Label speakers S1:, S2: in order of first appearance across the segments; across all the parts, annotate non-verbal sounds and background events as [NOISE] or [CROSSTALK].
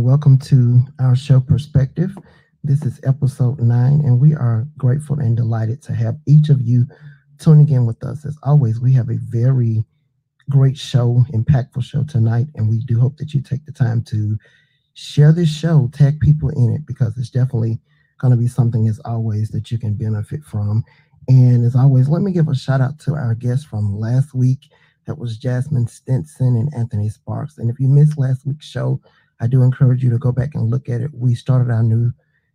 S1: Welcome to our show Perspective. This is episode nine, and we are grateful and delighted to have each of you tuning in with us. As always, we have a very great show, impactful show tonight, and we do hope that you take the time to share this show, tag people in it, because it's definitely going to be something, as always, that you can benefit from. And as always, let me give a shout out to our guests from last week. That was Jasmine Stinson and Anthony Sparks. And if you missed last week's show, I do encourage you to go back and look at it. We started our new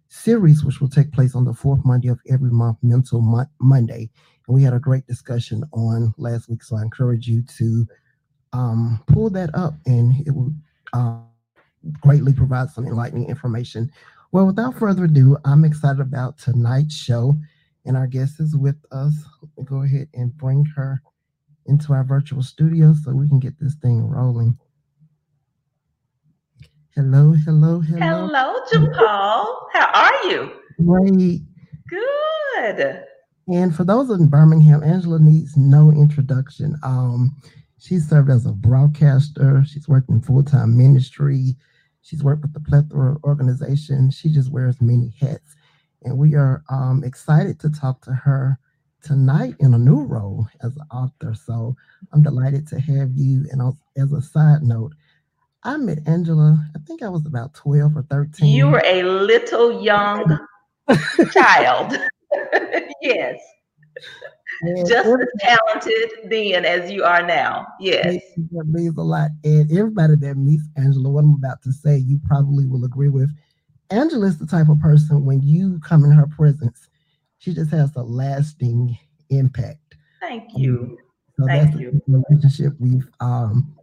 S1: series, which will take place on the fourth Monday of every month, Mental Mo- Monday. And we had a great discussion on last week. So I encourage you to um, pull that up and it will uh, greatly provide some enlightening information. Well, without further ado, I'm excited about tonight's show. And our guest is with us. Go ahead and bring her into our virtual studio so we can get this thing rolling. Hello, hello, hello.
S2: Hello, JaPaul. How are you?
S1: Great.
S2: Good.
S1: And for those in Birmingham, Angela needs no introduction. Um, she served as a broadcaster. She's worked in full-time ministry. She's worked with the plethora organization. She just wears many hats. And we are um, excited to talk to her tonight in a new role as an author. So I'm delighted to have you. And as a side note, I met Angela, I think I was about 12 or 13.
S2: You were a little young [LAUGHS] child. [LAUGHS] yes. Just as talented then as you are now. Yes.
S1: That means a lot. And everybody that meets Angela, what I'm about to say, you probably will agree with. Angela is the type of person when you come in her presence, she just has a lasting impact.
S2: Thank you.
S1: So
S2: Thank
S1: that's
S2: you.
S1: the relationship we've um,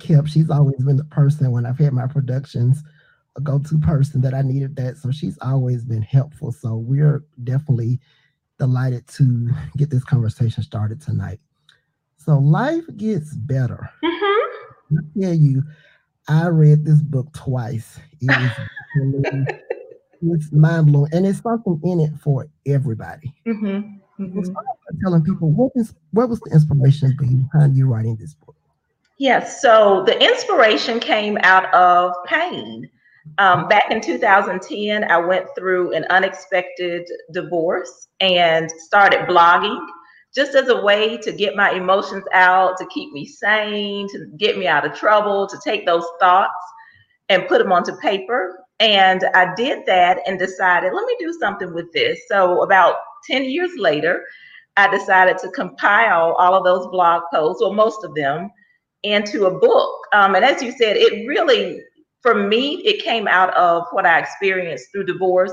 S1: kept. She's always been the person when I've had my productions, a go-to person that I needed that. So she's always been helpful. So we're definitely delighted to [LAUGHS] get this conversation started tonight. So life gets better.
S2: Mm-hmm.
S1: I tell you, I read this book twice. It was [LAUGHS] it's mind blowing, and it's something in it for everybody.
S2: Mm-hmm. Mm-hmm.
S1: telling people what is what was the inspiration behind you writing this book?
S2: Yes, so the inspiration came out of pain. Um, back in 2010, I went through an unexpected divorce and started blogging just as a way to get my emotions out, to keep me sane, to get me out of trouble, to take those thoughts and put them onto paper. And I did that and decided, let me do something with this. So, about 10 years later, I decided to compile all of those blog posts, or most of them, into a book. Um, and as you said, it really, for me, it came out of what I experienced through divorce.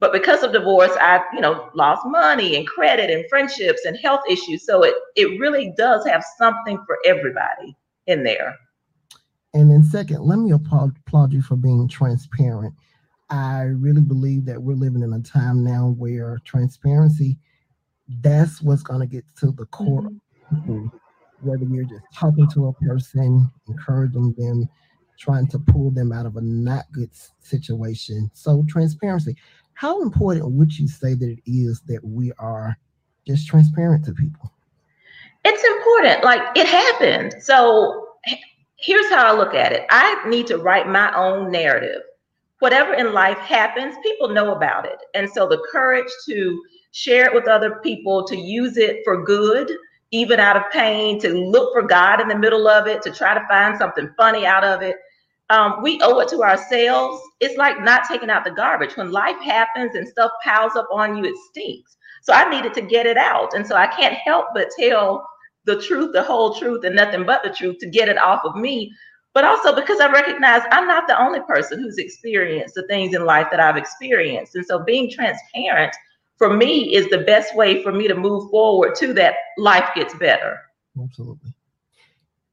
S2: But because of divorce, I, you know, lost money and credit and friendships and health issues. So it it really does have something for everybody in there.
S1: And then second, let me applaud, applaud you for being transparent. I really believe that we're living in a time now where transparency, that's what's going to get to the core mm-hmm. Whether you're just talking to a person, encouraging them, trying to pull them out of a not good situation. So, transparency. How important would you say that it is that we are just transparent to people?
S2: It's important. Like it happened. So, here's how I look at it I need to write my own narrative. Whatever in life happens, people know about it. And so, the courage to share it with other people, to use it for good, even out of pain, to look for God in the middle of it, to try to find something funny out of it. Um, we owe it to ourselves. It's like not taking out the garbage. When life happens and stuff piles up on you, it stinks. So I needed to get it out. And so I can't help but tell the truth, the whole truth, and nothing but the truth to get it off of me. But also because I recognize I'm not the only person who's experienced the things in life that I've experienced. And so being transparent for me is the best way for me to move forward to that life gets better.
S1: Absolutely.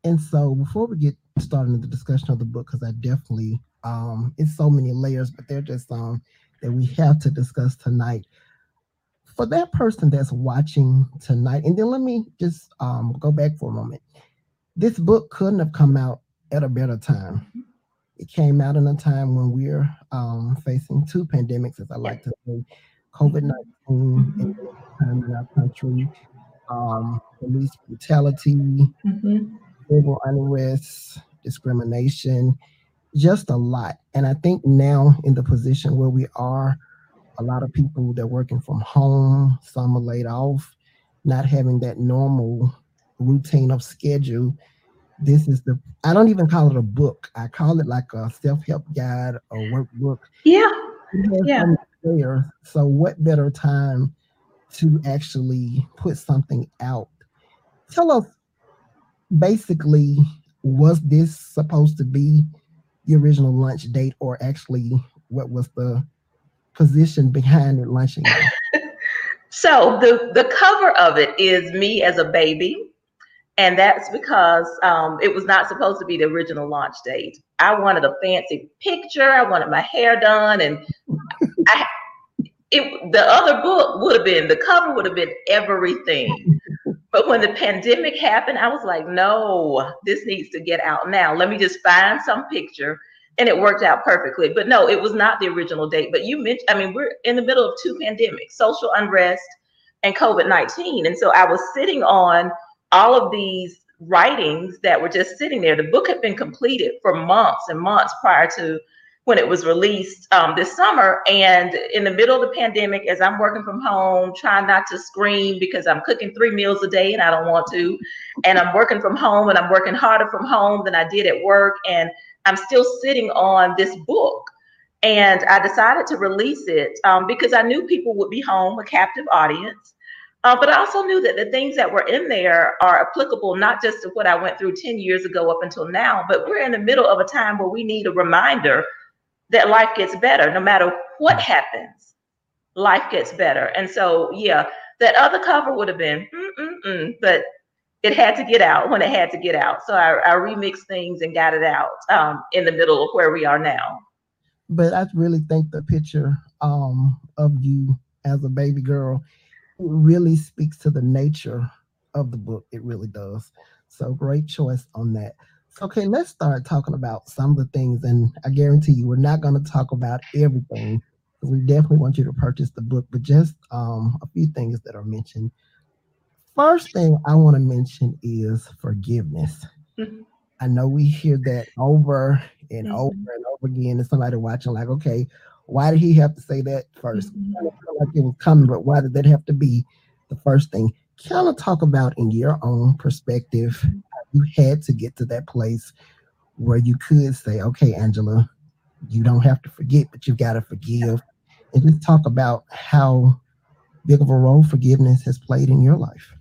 S1: And so before we get started in the discussion of the book, because I definitely um it's so many layers, but they're just um that we have to discuss tonight. For that person that's watching tonight, and then let me just um go back for a moment. This book couldn't have come out at a better time. It came out in a time when we're um, facing two pandemics, as I like to say COVID 19 mm-hmm. In our country, um, police brutality, mm-hmm. civil unrest, discrimination. just a lot. And I think now in the position where we are, a lot of people they're working from home, some are laid off, not having that normal routine of schedule. This is the I don't even call it a book. I call it like a self-help guide or workbook.
S2: Yeah. Yeah.
S1: There. So what better time to actually put something out? Tell us basically was this supposed to be the original lunch date or actually what was the position behind it lunching? [LAUGHS]
S2: so the the cover of it is me as a baby and that's because um, it was not supposed to be the original launch date. I wanted a fancy picture. I wanted my hair done, and I, it, the other book would have been the cover would have been everything. [LAUGHS] But when the pandemic happened, I was like, no, this needs to get out now. Let me just find some picture. And it worked out perfectly. But no, it was not the original date. But you mentioned, I mean, we're in the middle of two pandemics social unrest and COVID 19. And so I was sitting on all of these writings that were just sitting there. The book had been completed for months and months prior to when it was released um, this summer. And in the middle of the pandemic, as I'm working from home, trying not to scream because I'm cooking three meals a day and I don't want to, and I'm working from home and I'm working harder from home than I did at work, and I'm still sitting on this book. And I decided to release it um, because I knew people would be home, a captive audience. Uh, but I also knew that the things that were in there are applicable not just to what I went through 10 years ago up until now, but we're in the middle of a time where we need a reminder that life gets better no matter what happens. Life gets better. And so, yeah, that other cover would have been, but it had to get out when it had to get out. So I, I remixed things and got it out um, in the middle of where we are now.
S1: But I really think the picture um, of you as a baby girl really speaks to the nature of the book. It really does. So great choice on that. Okay, let's start talking about some of the things, and I guarantee you, we're not going to talk about everything. We definitely want you to purchase the book, but just um, a few things that are mentioned. First thing I want to mention is forgiveness. Mm-hmm. I know we hear that over and mm-hmm. over and over again, and somebody watching, like, okay, why did he have to say that 1st mm-hmm. like it was coming, but why did that have to be the first thing? Kind of talk about in your own perspective, you had to get to that place where you could say, okay, Angela, you don't have to forget, but you've got to forgive. And just talk about how big of a role forgiveness has played in your life.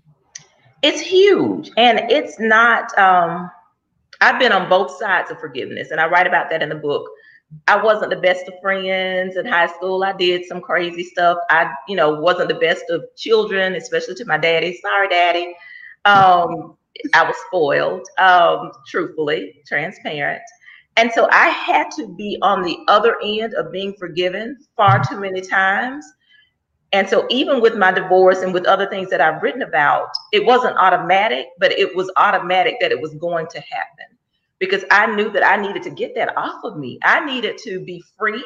S2: It's huge. And it's not, um, I've been on both sides of forgiveness, and I write about that in the book. I wasn't the best of friends in high school. I did some crazy stuff. I, you know, wasn't the best of children, especially to my daddy. Sorry, daddy. Um, I was spoiled, um, truthfully, transparent. And so I had to be on the other end of being forgiven far too many times. And so even with my divorce and with other things that I've written about, it wasn't automatic, but it was automatic that it was going to happen because I knew that I needed to get that off of me. I needed to be free,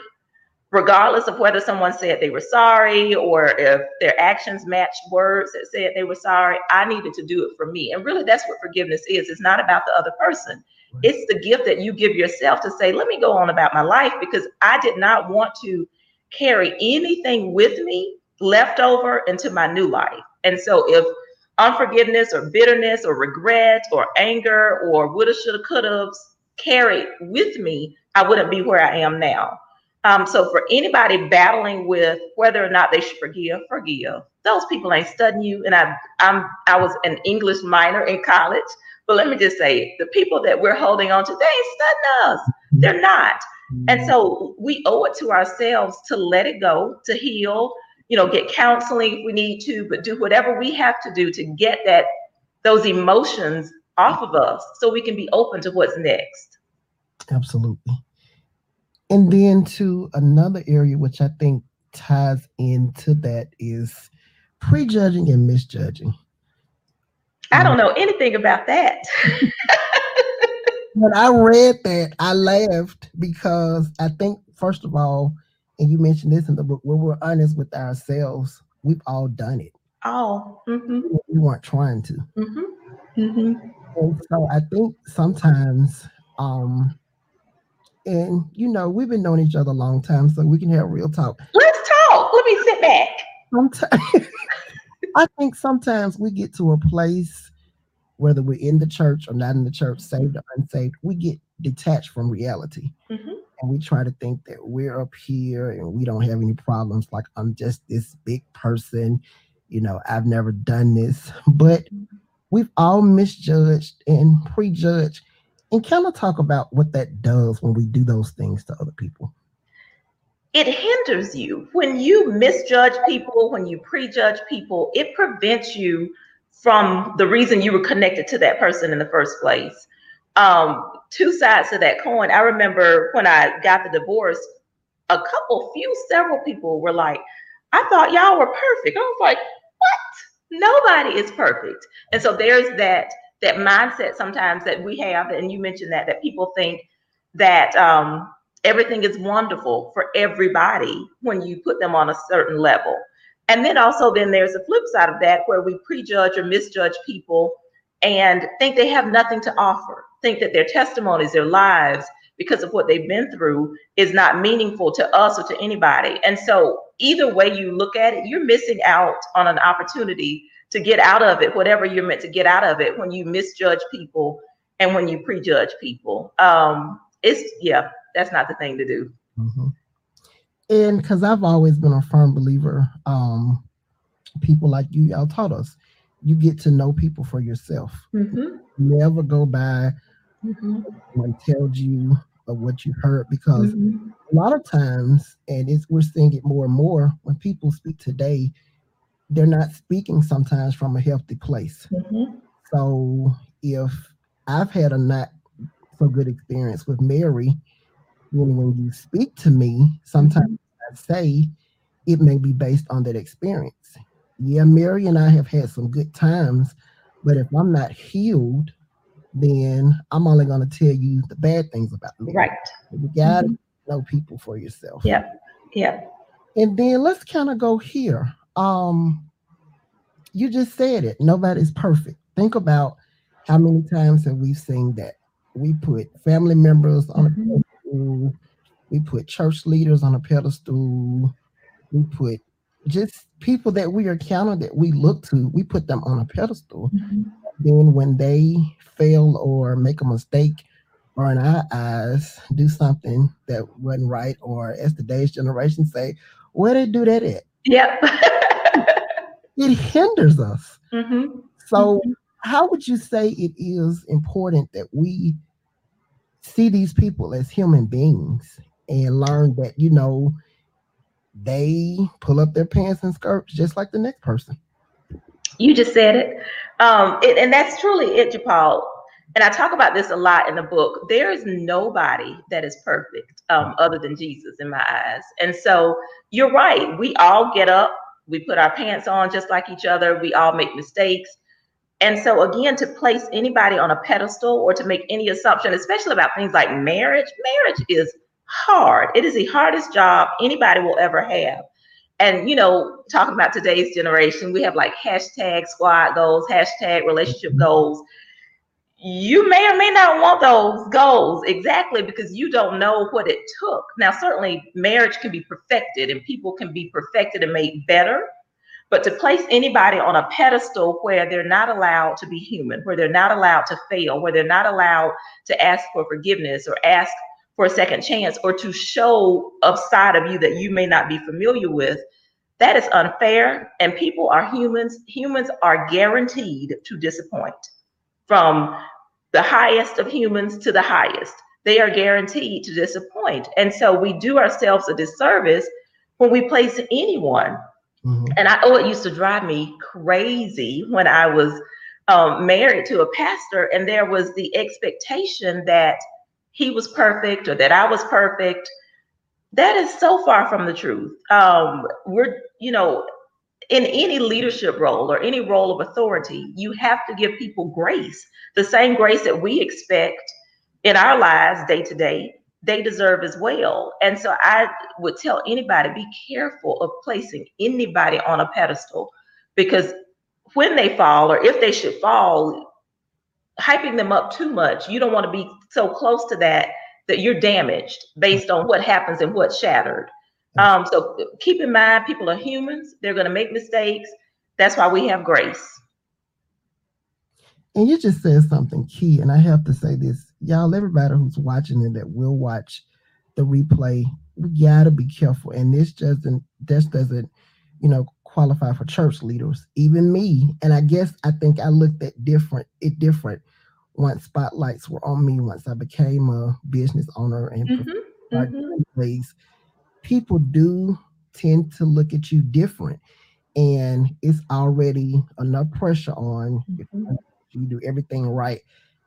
S2: regardless of whether someone said they were sorry or if their actions matched words that said they were sorry. I needed to do it for me. And really, that's what forgiveness is. It's not about the other person. It's the gift that you give yourself to say, let me go on about my life because I did not want to carry anything with me left over into my new life. And so if unforgiveness or bitterness or regret or anger or woulda, shoulda, coulda carried with me, I wouldn't be where I am now. Um, so for anybody battling with whether or not they should forgive, forgive. Those people ain't studying you. And I, I'm, I was an English minor in college, but let me just say, it, the people that we're holding on to, they ain't studying us. They're not. And so we owe it to ourselves to let it go, to heal, you know, get counseling if we need to, but do whatever we have to do to get that those emotions off of us so we can be open to what's next.
S1: Absolutely. And then to another area which I think ties into that is prejudging and misjudging.
S2: I don't know anything about that.
S1: when I read that, I laughed because I think, first of all, and you mentioned this in the book, when we're honest with ourselves, we've all done it.
S2: Oh, mm-hmm.
S1: we weren't trying to. Mm-hmm. Mm-hmm. And so I think sometimes um, And you know, we've been knowing each other a long time, so we can have real talk.
S2: Let's talk. Let me sit back.
S1: Sometimes, [LAUGHS] I think sometimes we get to a place, whether we're in the church or not in the church, saved or unsaved, we get detached from reality.
S2: Mhm.
S1: And we try to think that we're up here and we don't have any problems. Like I'm just this big person, you know, I've never done this. But we've all misjudged and prejudged and kind of talk about what that does when we do those things to other people.
S2: It hinders you when you misjudge people, when you prejudge people. It prevents you from the reason you were connected to that person in the first place. Um, two sides to that coin. I remember when I got the divorce, a couple, few, several people were like, "I thought y'all were perfect." I was like, "What? Nobody is perfect." And so there's that that mindset sometimes that we have, and you mentioned that that people think that um, everything is wonderful for everybody when you put them on a certain level. And then also then there's a flip side of that where we prejudge or misjudge people and think they have nothing to offer, think that their testimonies, their lives, because of what they've been through, is not meaningful to us or to anybody. And so either way you look at it, you're missing out on an opportunity to get out of it, whatever you're meant to get out of it when you misjudge people and when you prejudge people. Um, it's yeah, that's not the thing to do.
S1: Mhm. And because I've always been a firm believer, um, people like you, y'all taught us, you get to know people for yourself.
S2: Mm-hmm.
S1: Never go by
S2: Mm-hmm.
S1: someone tells you of what you heard because
S2: Mm-hmm.
S1: a lot of times, and it's we're seeing it more and more when people speak today, they're not speaking sometimes from a healthy place.
S2: Mm-hmm.
S1: So if I've had a not so good experience with Mary, when when you speak to me, sometimes I say it may be based on that experience. Yeah, Mary and I have had some good times, but if I'm not healed, then I'm only going to tell you the bad things about me.
S2: Right.
S1: You got to know people for yourself.
S2: Yeah. Yeah.
S1: And then let's kind of go here. Um, you just said it. Nobody's perfect. Think about how many times have we seen that? We put family members on a
S2: Mhm.
S1: pedestal. We put church leaders on a pedestal. We put just people that we are counting that we look to. We put them on a pedestal. Then when they fail or make a mistake, or in our eyes do something that wasn't right, or as today's generation say, where they do that at?
S2: Yep. [LAUGHS]
S1: It hinders us.
S2: mm-hmm.
S1: So, how would you say it is important that we see these people as human beings and learn that, you know, they pull up their pants and skirts just like the next person?
S2: You just said it. Um, it, and that's truly it, JaPaul. And I talk about this a lot in the book. There is nobody that is perfect um, other than Jesus in my eyes. And so you're right. We all get up, we put our pants on just like each other, we all make mistakes. And so, again, to place anybody on a pedestal or to make any assumption, especially about things like marriage, marriage is hard. It is the hardest job anybody will ever have. And, you know, talking about today's generation, we have like hashtag squad goals, hashtag relationship goals. You may or may not want those goals exactly because you don't know what it took. Now, certainly, marriage can be perfected and people can be perfected and made better. But to place anybody on a pedestal where they're not allowed to be human, where they're not allowed to fail, where they're not allowed to ask for forgiveness or ask for a second chance or to show a side of you that you may not be familiar with, that is unfair. And people are humans. Humans are guaranteed to disappoint from the highest of humans to the highest. They are guaranteed to disappoint. And so we do ourselves a disservice when we place anyone
S1: Mhm.
S2: and I oh, it used to drive me crazy when I was um, married to a pastor, and there was the expectation that he was perfect or that I was perfect. That is so far from the truth. Um, we're, you know, in any leadership role or any role of authority, you have to give people grace, the same grace that we expect in our lives day to day they deserve as well. And so I would tell anybody be careful of placing anybody on a pedestal because when they fall or if they should fall, hyping them up too much, you don't want to be so close to that that you're damaged based on what happens and what's shattered. Um, so keep in mind, people are humans. They're going to make mistakes. That's why we have grace.
S1: And you just said something key, and I have to say this, y'all. Everybody who's watching and that will watch the replay, we gotta be careful. And this doesn't, this doesn't, you know, qualify for church leaders. Even me, and I guess I think I looked at different, it different once spotlights were on me. Once I became a business owner and mm-hmm, mm-hmm. People do tend to look at you different and it's already enough pressure on mm-hmm you do everything right.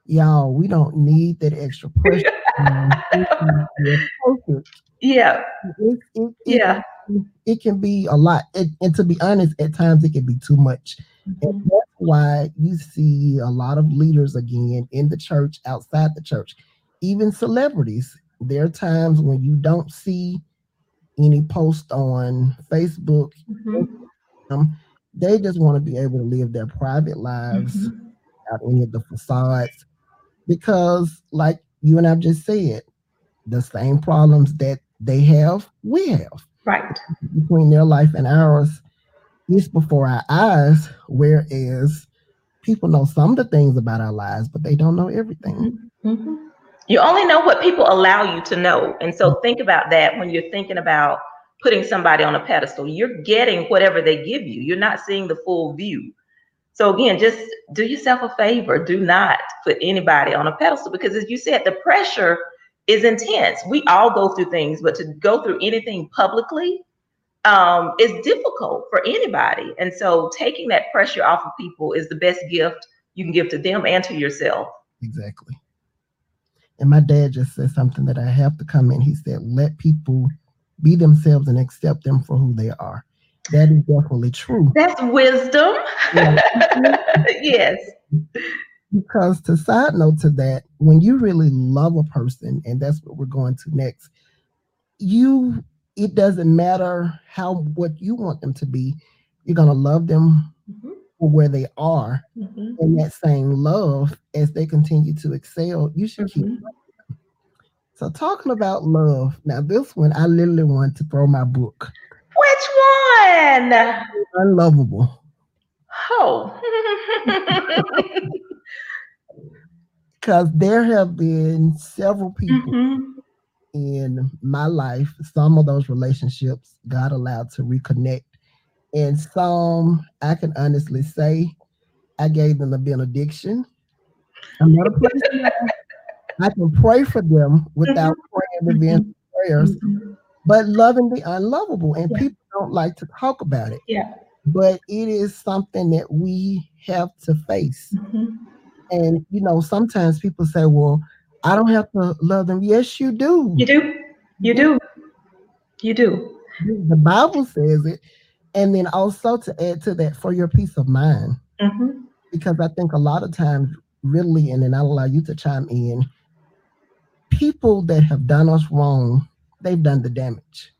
S1: Y'all, we don't need that extra pressure. [LAUGHS]
S2: yeah.
S1: It, it,
S2: yeah.
S1: It, it, can be a lot. and to be honest, at times it can be too much. Mm-hmm. And that's why you see a lot of leaders again in the church, outside the church, even celebrities. There are times when you don't see any post on Facebook. Mm-hmm. Um, they just want to be able to live their private lives mm-hmm out any of the facades because, like you and I've just said, the same problems that they have, we have.
S2: Right.
S1: Between their life and ours is before our eyes, whereas people know some of the things about our lives, but they don't know everything.
S2: Mm-hmm. You only know what people allow you to know. And so think about that when you're thinking about putting somebody on a pedestal. You're getting whatever they give you, you're not seeing the full view. So again, just do yourself a favor. Do not put anybody on a pedestal because as you said, the pressure is intense. We all go through things, but to go through anything publicly um, is difficult for anybody. And so taking that pressure off of people is the best gift you can give to them and to yourself.
S1: Exactly. And my dad just said something that I have to come in. He said, let people be themselves and accept them for who they are. That is definitely true.
S2: That's wisdom. Yeah. [LAUGHS] yes.
S1: Because to side note to that, when you really love a person, and that's what we're going to next, you it doesn't matter how what you want them to be, you're gonna love them mm-hmm. For where they are. Mm-hmm. And that same love as they continue to excel, you should mm-hmm. keep so talking about love, now this one I literally want to throw my book.
S2: Which one?
S1: Unlovable.
S2: Oh. [LAUGHS]
S1: Because there have been several people mm-hmm. in my life, some of those relationships got allowed to reconnect. And some, I can honestly say, I gave them a benediction. I'm not a person I can pray for them without mm-hmm. praying the mm-hmm. prayers. Mm-hmm but loving the unlovable. And yeah. people don't like to talk about it.
S2: Yeah.
S1: But it is something that we have to face. Mm-hmm. And, you know, sometimes people say, well, I don't have to love them. Yes, you do.
S2: You do. You do. You do.
S1: The Bible says it. And then also to add to that for your peace of mind. Mm-hmm. Because I think a lot of times, really, and then I'll allow you to chime in, people that have done us wrong they've done the damage.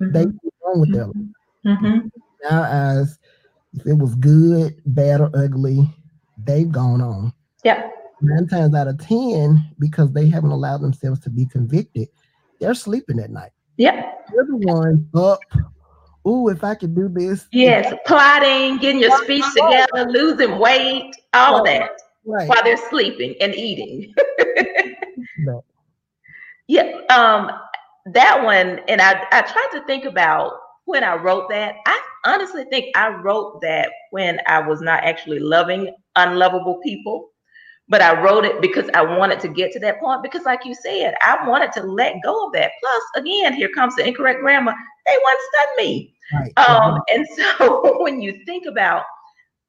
S1: Mm-hmm. They've wrong with them. Mm-hmm. Now, as if it was good, bad, or ugly, they've gone on.
S2: Yeah.
S1: Nine times out of ten, because they haven't allowed themselves to be convicted, they're sleeping at night.
S2: Yeah.
S1: They're the ones up. Ooh, if I could do this.
S2: Yes, plotting, getting your speech together, losing weight, all right. that. Right. While they're sleeping and eating. [LAUGHS] Yeah, um, that one, and I, I tried to think about when I wrote that. I honestly think I wrote that when I was not actually loving unlovable people, but I wrote it because I wanted to get to that point. Because, like you said, I wanted to let go of that. Plus, again, here comes the incorrect grammar. They once done me. Right. Um, and so [LAUGHS] when you think about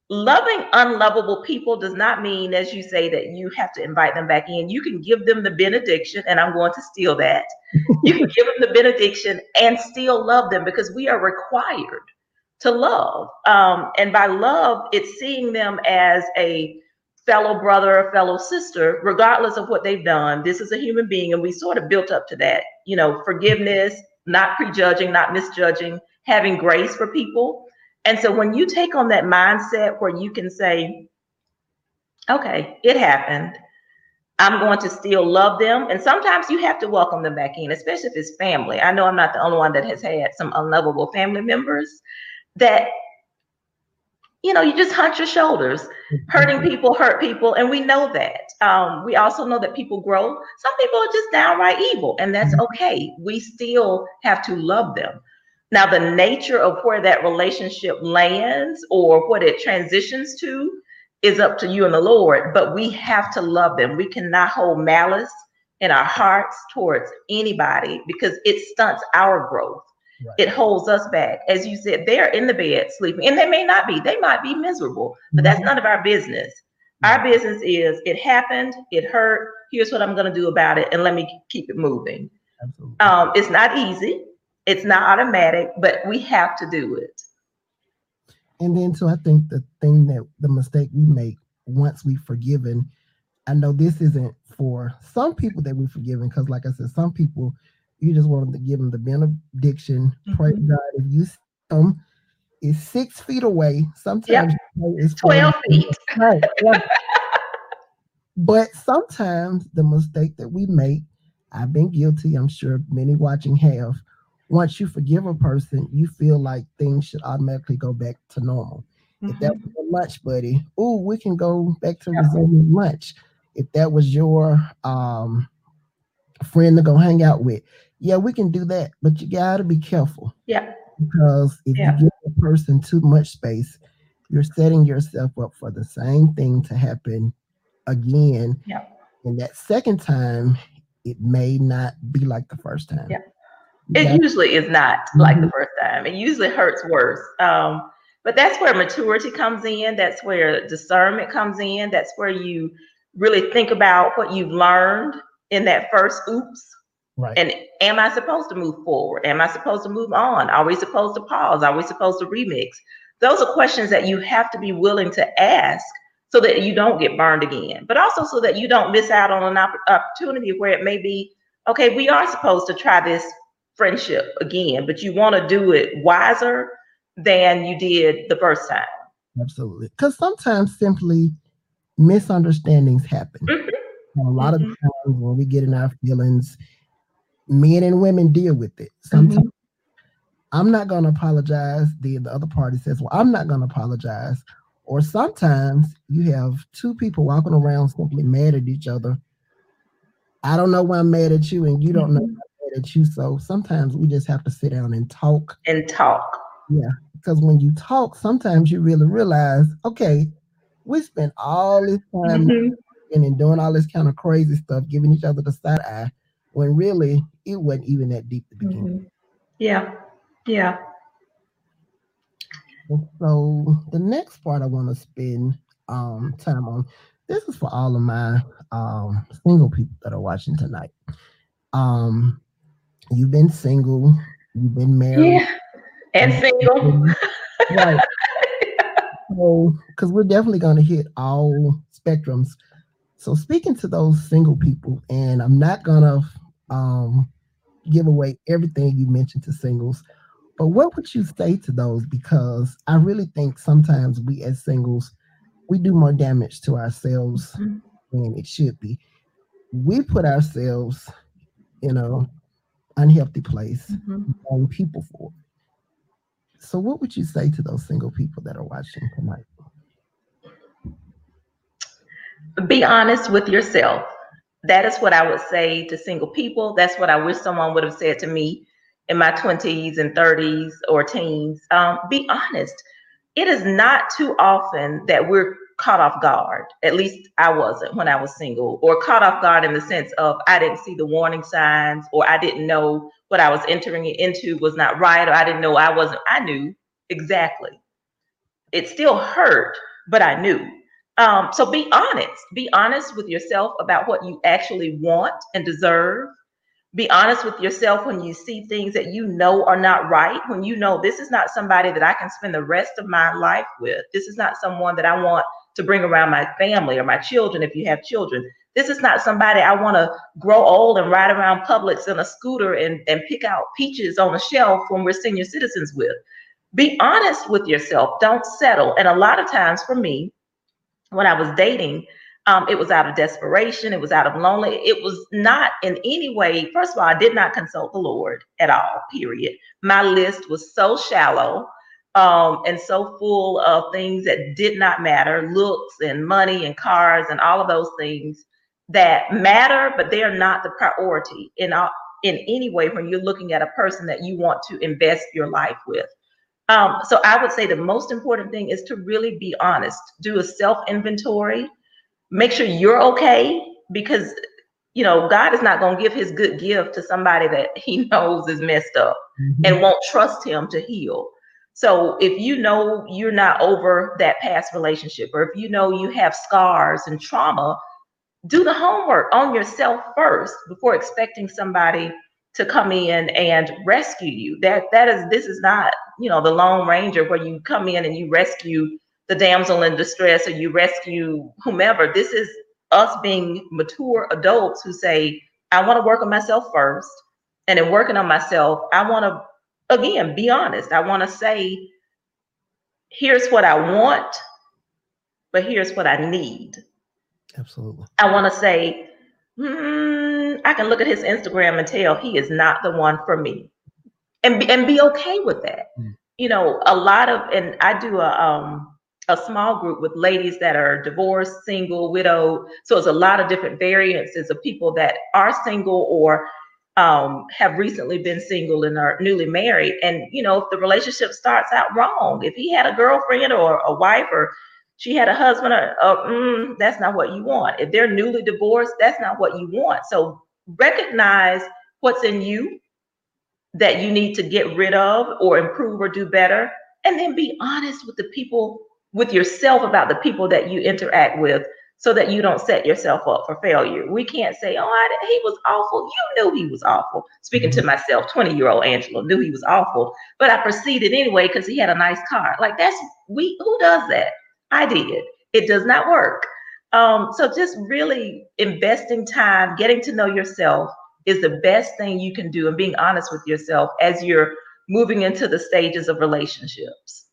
S2: loving unlovable people does not mean, as you say, that you have to invite them back in. You can give them the benediction, and I'm going to steal that. you can give them the benediction and still love them because we are required to love. Um, and by love, it's seeing them as a fellow brother or fellow sister, regardless of what they've done. This is a human being, and we sort of built up to that. You know, forgiveness, not prejudging, not misjudging, having grace for people and so when you take on that mindset where you can say, okay, it happened. I'm going to still love them. And sometimes you have to welcome them back in, especially if it's family. I know I'm not the only one that has had some unlovable family members that, you know, you just hunch your shoulders. Hurting people hurt people. And we know that. Um, we also know that people grow. Some people are just downright evil, and that's okay. We still have to love them. Now, the nature of where that relationship lands or what it transitions to is up to you and the Lord, but we have to love them. We cannot hold malice in our hearts towards anybody because it stunts our growth. Right. It holds us back. As you said, they're in the bed sleeping, and they may not be, they might be miserable, but that's mm-hmm. none of our business. Our business is it happened, it hurt. Here's what I'm going to do about it, and let me keep it moving. Um, it's not easy, it's not automatic, but we have to do it.
S1: And then, so I think the thing that the mistake we make once we've forgiven, I know this isn't for some people that we've forgiven, because like I said, some people you just want to give them the benediction. Mm-hmm. Pray God if you see them is six feet away. Sometimes yep.
S2: it's 12 feet. Right, right. [LAUGHS]
S1: but sometimes the mistake that we make, I've been guilty, I'm sure many watching have, once you forgive a person, you feel like things should automatically go back to normal. Mm-hmm. If that mm-hmm. was a lunch buddy, oh, we can go back to yeah. lunch. If that was your um, friend to go hang out with, yeah, we can do that. But you got to be careful.
S2: Yeah.
S1: Because if yeah. you give a person too much space, you're setting yourself up for the same thing to happen again.
S2: Yeah.
S1: And that second time, it may not be like the first time.
S2: Yeah. It usually is not like the mm-hmm. first time. It usually hurts worse. Um, but that's where maturity comes in. That's where discernment comes in. That's where you really think about what you've learned in that first oops.
S1: Right.
S2: And am I supposed to move forward? Am I supposed to move on? Are we supposed to pause? Are we supposed to remix? Those are questions that you have to be willing to ask so that you don't get burned again, but also so that you don't miss out on an opportunity where it may be okay, we are supposed to try this friendship again, but you want to do it wiser than you did the first time.
S1: Absolutely. Because sometimes simply misunderstandings happen. Mm-hmm. A lot mm-hmm. of times when we get in our feelings, men and women deal with it. Sometimes mm-hmm. I'm not going to apologize. The, the other party says, Well, I'm not going to apologize. Or sometimes you have two people walking around simply mad at each other. I don't know why I'm mad at you, and you don't know I'm mad at you. So sometimes we just have to sit down and talk.
S2: And talk.
S1: Yeah. Because when you talk, sometimes you really realize, okay, we spent all this time mm-hmm. and doing all this kind of crazy stuff, giving each other the side eye, when really it wasn't even that deep to begin
S2: mm-hmm. Yeah. Yeah.
S1: And so the next part I want to spend um, time on, this is for all of my um, single people that are watching tonight. Um, You've been single. You've been married.
S2: Yeah. And, single. right. [LAUGHS]
S1: So, because we're definitely going to hit all spectrums. So, speaking to those single people, and I'm not going to um, give away everything you mentioned to singles, but what would you say to those? Because I really think sometimes we as singles, we do more damage to ourselves mm-hmm. than it should be. We put ourselves, you know, unhealthy place mm-hmm. people for. So, what would you say to those single people that are watching tonight?
S2: Be honest with yourself. That is what I would say to single people. That's what I wish someone would have said to me in my 20s and 30s or teens. Um, be honest. It is not too often that we're caught off guard. At least I wasn't when I was single, or caught off guard in the sense of I didn't see the warning signs, or I didn't know what I was entering into was not right, or I didn't know I wasn't. I knew exactly. It still hurt, but I knew. Um, so be honest. Be honest with yourself about what you actually want and deserve. Be honest with yourself when you see things that you know are not right, when you know this is not somebody that I can spend the rest of my life with. This is not someone that I want to bring around my family or my children if you have children. This is not somebody I want to grow old and ride around Publix in a scooter and, and pick out peaches on a shelf when we're senior citizens with. Be honest with yourself. Don't settle. And a lot of times for me, when I was dating, Um, it was out of desperation. It was out of lonely. It was not in any way. First of all, I did not consult the Lord at all. Period. My list was so shallow um, and so full of things that did not matter, looks and money and cars and all of those things that matter, but they are not the priority in all, in any way when you're looking at a person that you want to invest your life with. Um, so I would say the most important thing is to really be honest. Do a self inventory make sure you're okay because you know god is not going to give his good gift to somebody that he [LAUGHS] knows is messed up mm-hmm. and won't trust him to heal so if you know you're not over that past relationship or if you know you have scars and trauma do the homework on yourself first before expecting somebody to come in and rescue you that that is this is not you know the lone ranger where you come in and you rescue the damsel in distress or you rescue whomever. This is us being mature adults who say, I want to work on myself first. And in working on myself, I want to, again, be honest. I want to say, here's what I want, but here's what I need.
S1: Absolutely.
S2: I want to say, hmm, I can look at his Instagram and tell he is not the one for me. And be, and be okay with that. Mm. You know, a lot of, and I do a, um, a small group with ladies that are divorced, single, widowed. So it's a lot of different variances of people that are single or um, have recently been single and are newly married. And you know, if the relationship starts out wrong, if he had a girlfriend or a wife or she had a husband, or, mm, that's not what you want. If they're newly divorced, that's not what you want. So recognize what's in you that you need to get rid of or improve or do better, and then be honest with the people with yourself about the people that you interact with so that you don't set yourself up for failure. We can't say, oh, I, he was awful. You knew he was awful. Speaking to mm-hmm. myself, 20 year old Angela knew he was awful, but I proceeded anyway because he had a nice car. Like that's, we, who does that? I did. It does not work. Um, so just really investing time, getting to know yourself is the best thing you can do and being honest with yourself as you're moving into the stages of relationships.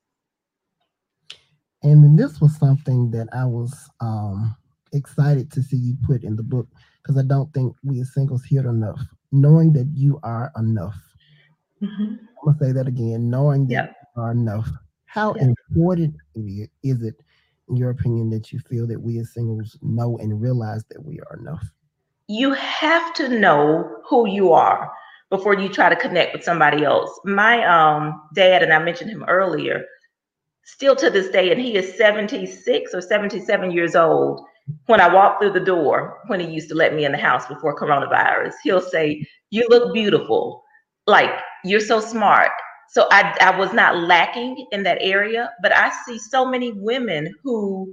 S1: And then this was something that I was um, excited to see you put in the book because I don't think we as singles hear enough. Knowing that you are enough. Mm-hmm. I'm gonna say that again. Knowing that yep. you are enough. How yep. important is it, your opinion, that you feel that we as singles know and realize that we are enough?
S2: You have to know who you are before you try to connect with somebody else. My um, dad, and I mentioned him earlier, still to this day, and he is 76 or 77 years old. When I walk through the door, when he used to let me in the house before coronavirus, he'll say, You look beautiful. Like, you're so smart. So I, I was not lacking in that area, but I see so many women who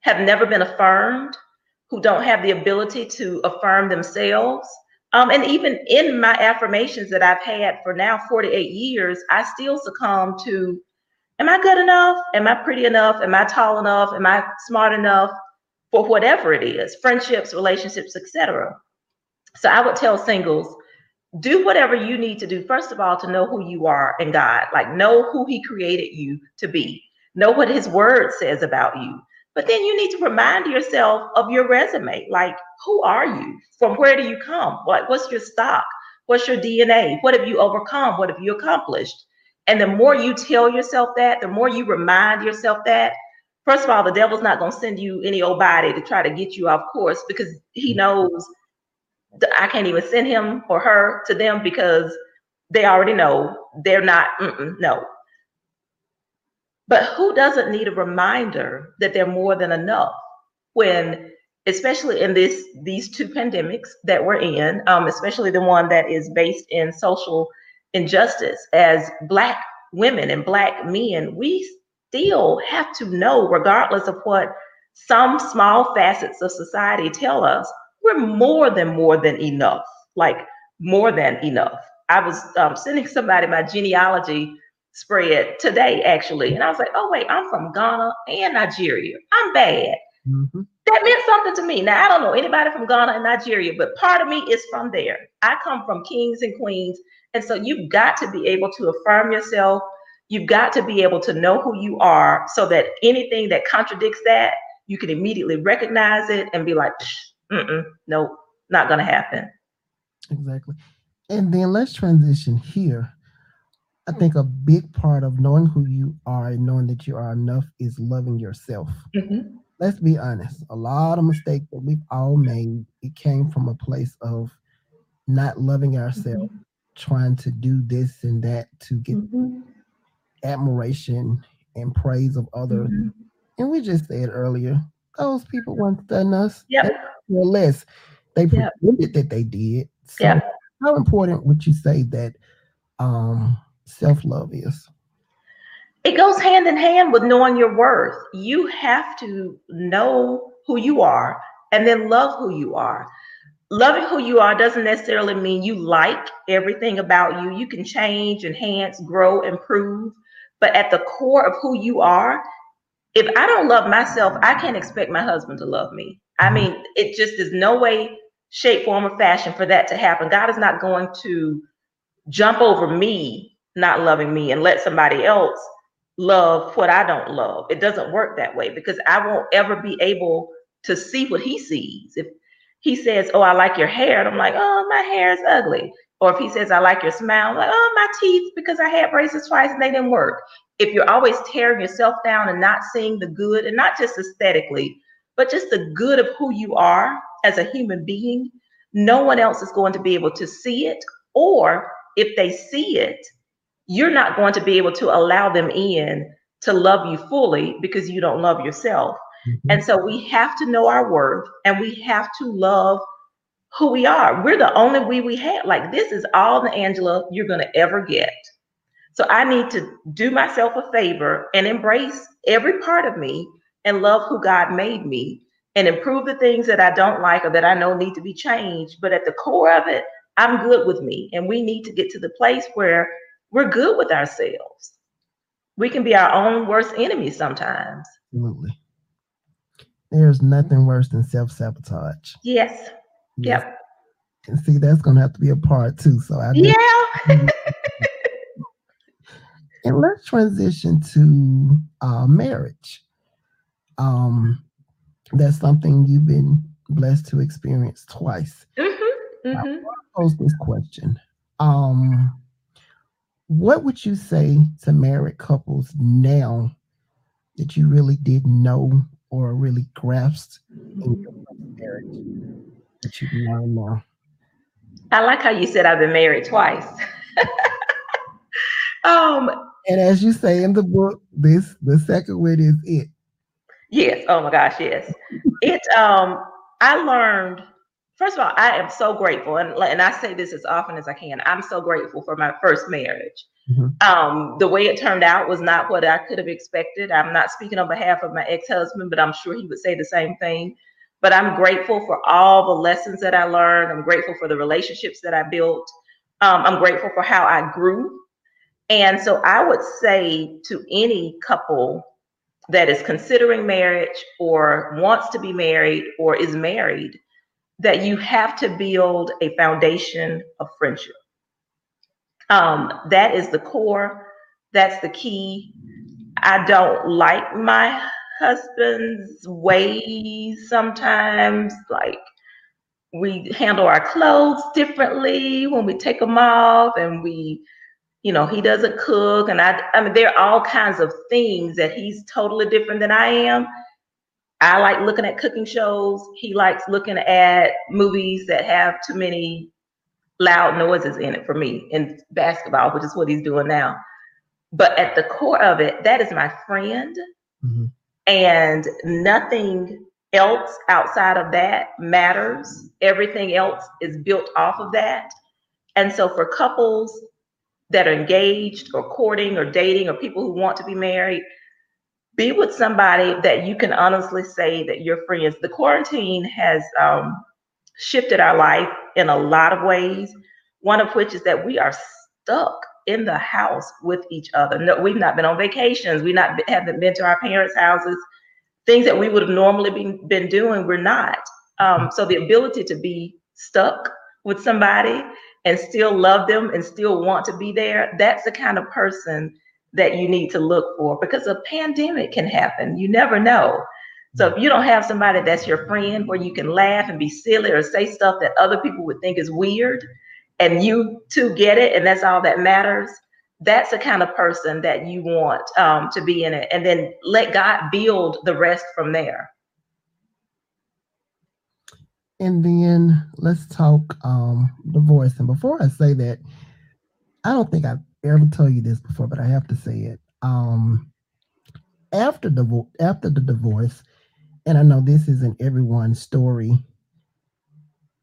S2: have never been affirmed, who don't have the ability to affirm themselves. Um, and even in my affirmations that I've had for now 48 years, I still succumb to am I good enough? Am I pretty enough? Am I tall enough? Am I smart enough for whatever it is, friendships, relationships, etc. So I would tell singles, do whatever you need to do. First of all, to know who you are in God, like know who He created you to be, know what His Word says about you. But then you need to remind yourself of your resume. Like, who are you? From where do you come? Like, what's your stock? What's your DNA? What have you overcome? What have you accomplished? And the more you tell yourself that, the more you remind yourself that, first of all, the devil's not going to send you any old body to try to get you off course because he mm-hmm. knows I can't even send him or her to them because they already know they're not, no. But who doesn't need a reminder that they're more than enough when, especially in this these two pandemics that we're in, um, especially the one that is based in social injustice as black women and black men we still have to know regardless of what some small facets of society tell us we're more than more than enough like more than enough. I was um, sending somebody my genealogy spread today actually and i was like oh wait i'm from ghana and nigeria. I'm bad. Mm-hmm. that meant something to me. Now i don't know anybody from ghana and nigeria but part of me is from there. I come from kings and queens and so you've got to be able to affirm yourself. You've got to be able to know who you are so that anything that contradicts that, you can immediately recognize it and be like, mm nope, not going to happen.
S1: Exactly. And then let's transition here. I think a big part of knowing who you are and knowing that you are enough is loving yourself. Mm-hmm. Let's be honest. A lot of mistakes that we've all made, it came from a place of not loving ourselves, mm-hmm. trying to do this and that to get mm-hmm. admiration and praise of others. Mm-hmm. And we just said earlier, those people weren't done us.
S2: Yep.
S1: Or less. They yep. pretended that they did. So yep. how important would you say that um, self-love is?
S2: It goes hand in hand with knowing your worth. You have to know who you are and then love who you are. Loving who you are doesn't necessarily mean you like everything about you. You can change, enhance, grow, improve. But at the core of who you are, if I don't love myself, I can't expect my husband to love me. I mm-hmm. mean, it just is no way, shape, form, or fashion for that to happen. God is not going to jump over me not loving me and let somebody else love what I don't love. It doesn't work that way because I won't ever be able to see what he sees. If he says, Oh, I like your hair, and I'm like, Oh, my hair is ugly. Or if he says, I like your smile, I'm like, Oh, my teeth, because I had braces twice and they didn't work if you're always tearing yourself down and not seeing the good, and not just aesthetically, but just the good of who you are as a human being, no one else is going to be able to see it. Or if they see it, you're not going to be able to allow them in to love you fully because you don't love yourself. Mm-hmm. And so we have to know our worth and we have to love who we are. We're the only we we have. Like this is all the Angela you're going to ever get. So I need to do myself a favor and embrace every part of me and love who God made me and improve the things that I don't like or that I know need to be changed. But at the core of it, I'm good with me. And we need to get to the place where we're good with ourselves. We can be our own worst enemy sometimes.
S1: Absolutely. There's nothing worse than self sabotage.
S2: Yes. yes. Yep.
S1: And see, that's going to have to be a part too. So I
S2: yeah. [LAUGHS]
S1: And let's transition to uh, marriage. Um, that's something you've been blessed to experience twice. Mm-hmm, mm-hmm. I pose this question. Um, what would you say to married couples now that you really didn't know or really grasped in your marriage that you learned now?
S2: I like how you said I've been married twice. [LAUGHS]
S1: um, and as you say in the book, this the second one is it.
S2: Yes. Oh my gosh, yes. it um I learned first of all, I am so grateful, and and I say this as often as I can. I'm so grateful for my first marriage. Mm-hmm. Um, the way it turned out was not what I could have expected. I'm not speaking on behalf of my ex-husband, but I'm sure he would say the same thing. But I'm grateful for all the lessons that I learned. I'm grateful for the relationships that I built. Um, I'm grateful for how I grew and so I would say to any couple that is considering marriage or wants to be married or is married that you have to build a foundation of friendship. Um, that is the core, that's the key. I don't like my husband's ways sometimes, like we handle our clothes differently when we take them off and we you know, he doesn't cook. And I, I mean, there are all kinds of things that he's totally different than I am. I like looking at cooking shows. He likes looking at movies that have too many loud noises in it for me in basketball, which is what he's doing now. But at the core of it, that is my friend. Mm-hmm. And nothing else outside of that matters. Everything else is built off of that. And so for couples that are engaged or courting or dating or people who want to be married, be with somebody that you can honestly say that you're friends. The quarantine has um, shifted our life in a lot of ways. One of which is that we are stuck in the house with each other. No, we've not been on vacations. We not haven't been to our parents' houses. Things that we would have normally been been doing, we're not. Um, so the ability to be stuck with somebody and still love them and still want to be there, that's the kind of person that you need to look for because a pandemic can happen. You never know. So if you don't have somebody that's your friend where you can laugh and be silly or say stuff that other people would think is weird, and you two get it, and that's all that matters, that's the kind of person that you want um, to be in it. And then let God build the rest from there.
S1: And then let's talk um, divorce. And before I say that, I don't think I've ever told you this before, but I have to say it. Um, after the after the divorce, and I know this isn't everyone's story.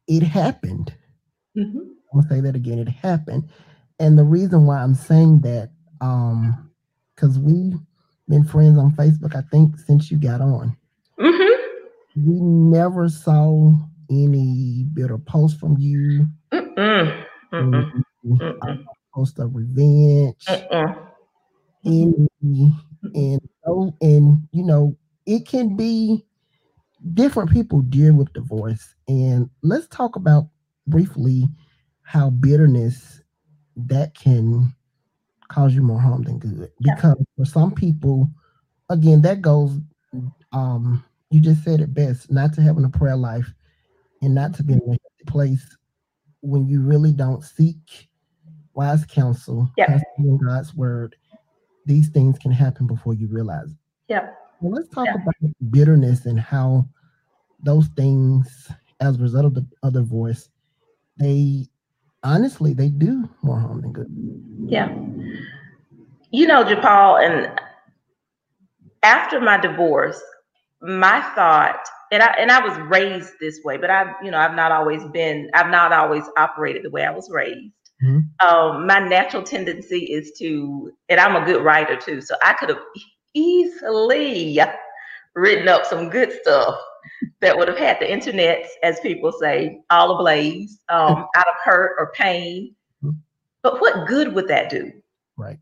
S1: It happened. Mm-hmm. I'm gonna say that again. It happened, and the reason why I'm saying that, um, because we've been friends on Facebook. I think since you got on, mm-hmm. we never saw any bitter post from you. Mm-mm. Mm-mm. Mm-mm. Post of revenge. Any, and and you know it can be different people deal with divorce and let's talk about briefly how bitterness that can cause you more harm than good because yeah. for some people again that goes um you just said it best not to having a prayer life and not to be in a place when you really don't seek wise counsel,
S2: yeah.
S1: in God's word, these things can happen before you realize it.
S2: Yeah.
S1: Well, let's talk about bitterness and how those things, as a result of the other voice, they honestly they do more harm than good.
S2: Yeah. You know, JaPaul, and after my divorce, my thought and I and I was raised this way, but I've you know I've not always been I've not always operated the way I was raised. Mm-hmm. Um, my natural tendency is to, and I'm a good writer too, so I could have easily written up some good stuff that would have had the internet, as people say, all ablaze, um, [LAUGHS] out of hurt or pain. Mm-hmm. But what good would that do?
S1: Right.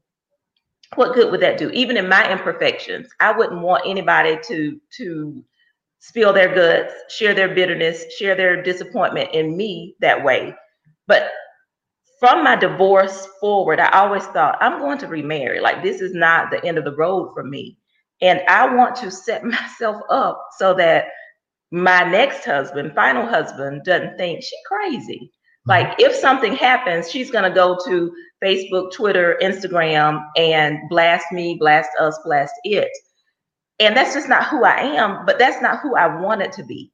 S2: What good would that do? Even in my imperfections, I wouldn't want anybody to to spill their guts, share their bitterness, share their disappointment in me that way. But from my divorce forward, I always thought I'm going to remarry. Like this is not the end of the road for me. And I want to set [LAUGHS] myself up so that my next husband, final husband, doesn't think she's crazy. Mm-hmm. Like if something happens, she's gonna go to Facebook, Twitter, Instagram, and blast me, blast us, blast it. And that's just not who I am, but that's not who I wanted to be.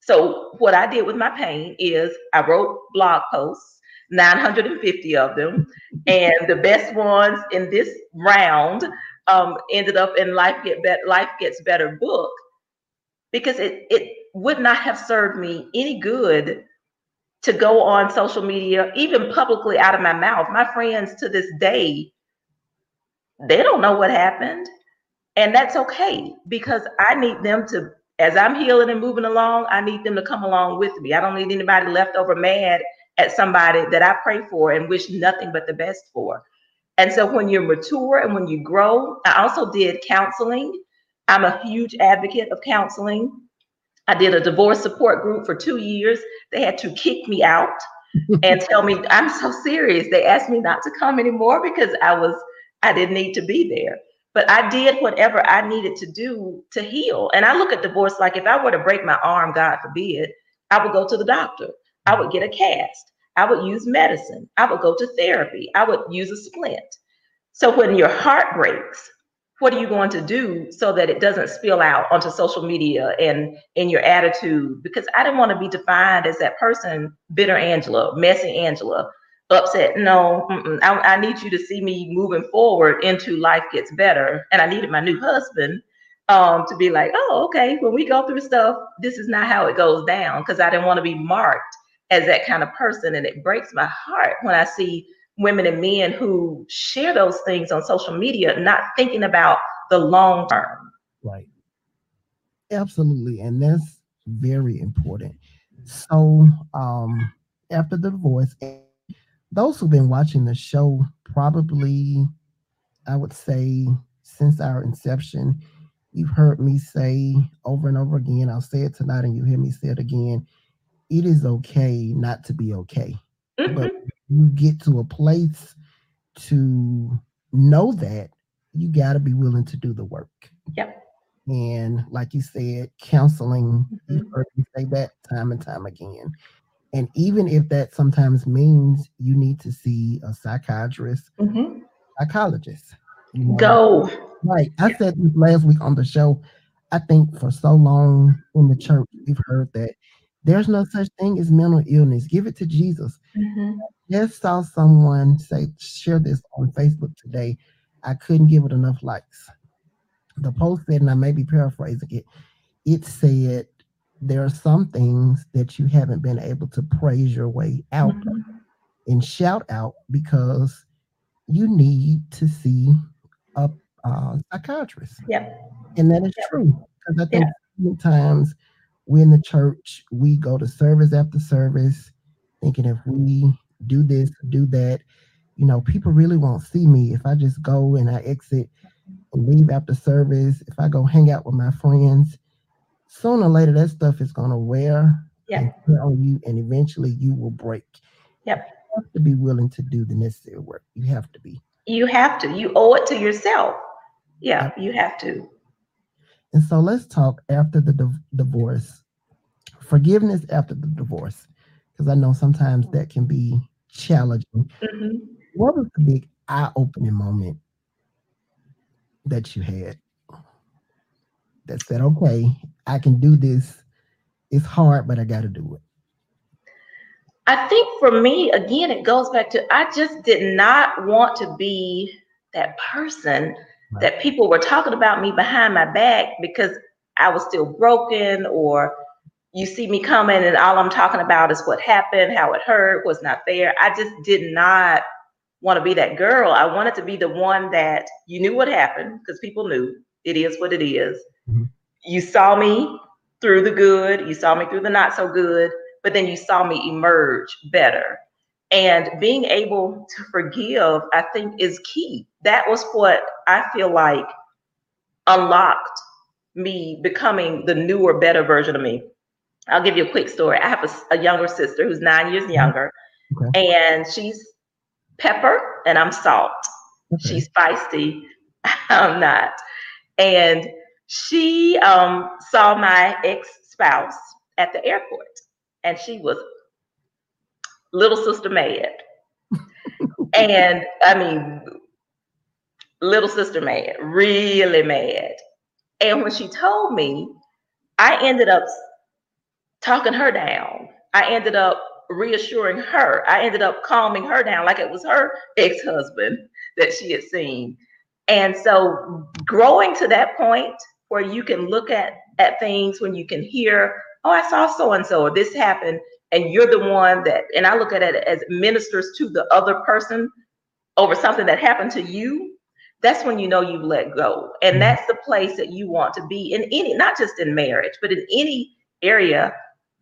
S2: So what I did with my pain is I wrote blog posts, 950 of them, and the best ones in this round um, ended up in Life Get Better, Life Gets Better book because it it would not have served me any good to go on social media, even publicly out of my mouth. My friends to this day, they don't know what happened. And that's okay because I need them to, as I'm healing and moving along, I need them to come along with me. I don't need anybody left over mad at somebody that I pray for and wish nothing but the best for. And so when you're mature and when you grow, I also did counseling. I'm a huge advocate of counseling. I did a divorce support group for two years. They had to kick me out [LAUGHS] and tell me I'm so serious. They asked me not to come anymore because I was I didn't need to be there. But I did whatever I needed to do to heal. And I look at divorce like if I were to break my arm, God forbid, I would go to the doctor. I would get a cast. I would use medicine. I would go to therapy. I would use a splint. So when your heart breaks, what are you going to do so that it doesn't spill out onto social media and in your attitude? Because I didn't want to be defined as that person, bitter Angela, messy Angela, upset. No, I, I, need you to see me moving forward into life gets better. And I needed my new husband um, to be like, oh, okay, when we go through stuff, this is not how it goes down because I didn't want to be marked as that kind of person. And it breaks my heart when I see women and men who share those things on social media, not thinking about the long term.
S1: Right. Absolutely. And that's very important. So um after the divorce, those who've been watching the show probably, I would say, since our inception, you've heard me say over and over again, I'll say it tonight and you hear me say it again. It is okay not to be okay. Mm-hmm. But you get to a place to know that you got to be willing to do the work.
S2: Yep.
S1: And like you said, counseling, mm-hmm. you heard me say that time and time again. And even if that sometimes means you need to see a psychiatrist, mm-hmm. psychologist.
S2: You know? Go.
S1: Right. I said this last week on the show. I think for so long in the church, we've heard that there's no such thing as mental illness. Give it to Jesus. Mm-hmm. Just saw someone say, share this on Facebook today. I couldn't give it enough likes. The post said, and I may be paraphrasing it, it said, there are some things that you haven't been able to praise your way out mm-hmm. and shout out because you need to see a, a psychiatrist.
S2: Yep.
S1: And that is yep. true. Because I think yeah. times we in the church, we go to service after service, thinking if we do this, do that, you know, people really won't see me if I just go and I exit and leave after service. If I go hang out with my friends, sooner or later that stuff is gonna wear
S2: yeah.
S1: on you, and eventually you will break.
S2: Yep.
S1: You have to be willing to do the necessary work. You have to be.
S2: You have to. You owe it to yourself. Yeah, you have to.
S1: And so let's talk after the div- divorce, forgiveness after the divorce, because I know sometimes that can be challenging. Mm-hmm. What was the big eye opening moment that you had that said, okay, I can do this? It's hard, but I got to do it.
S2: I think for me, again, it goes back to I just did not want to be that person that people were talking about me behind my back because I was still broken or you see me coming and all I'm talking about is what happened, how it hurt, was not fair. I just did not want to be that girl. I wanted to be the one that you knew what happened because people knew it is what it is. Mm-hmm. You saw me through the good, you saw me through the not so good, but then you saw me emerge better. And being able to forgive, I think, is key. That was what I feel like unlocked me becoming the newer, better version of me. I'll give you a quick story. I have a, a younger sister who's nine years mm-hmm. younger, okay. and she's pepper and I'm salt. Okay. She's feisty. [LAUGHS] I'm not. And she um, saw my ex spouse at the airport, and she was little sister mad. [LAUGHS] and I mean, little sister mad, really mad. And when she told me, I ended up talking her down. I ended up reassuring her. I ended up calming her down like it was her ex husband that she had seen. And so, growing to that point where you can look at, at things, when you can hear, oh, I saw so and so, or this happened, and you're the one that, and I look at it as ministers to the other person over something that happened to you, that's when you know you've let go. And mm-hmm. that's the place that you want to be in any, not just in marriage, but in any area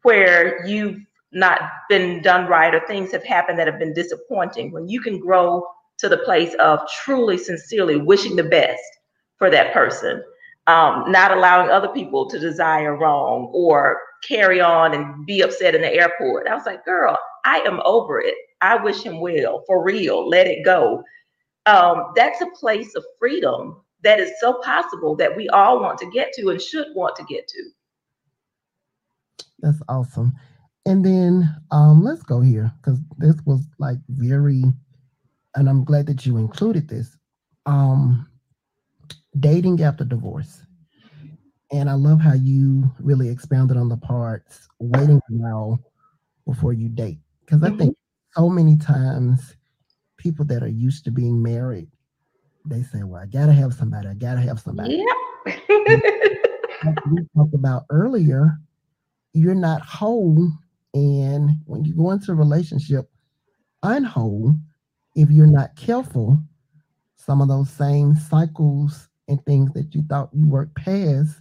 S2: where you've not been done right or things have happened that have been disappointing. When you can grow to the place of truly, sincerely wishing the best for that person, um, not allowing other people to desire wrong or carry on and be upset in the airport. I was like, girl, I am over it. I wish him well, for real. Let it go. Um, that's a place of freedom that is so possible that we all want to get to and should want to get to.
S1: That's awesome. And then um, let's go here because this was like very, and I'm glad that you included this. Um, dating after divorce. And I love how you really expounded on the parts waiting a while before you date. Because I mm-hmm. think so many times people that are used to being married, they say, Well, I gotta have somebody, I gotta have somebody.
S2: Yeah. [LAUGHS]
S1: like we talked about earlier, you're not whole. And when you go into a relationship unwhole, if you're not careful, some of those same cycles and things that you thought you worked past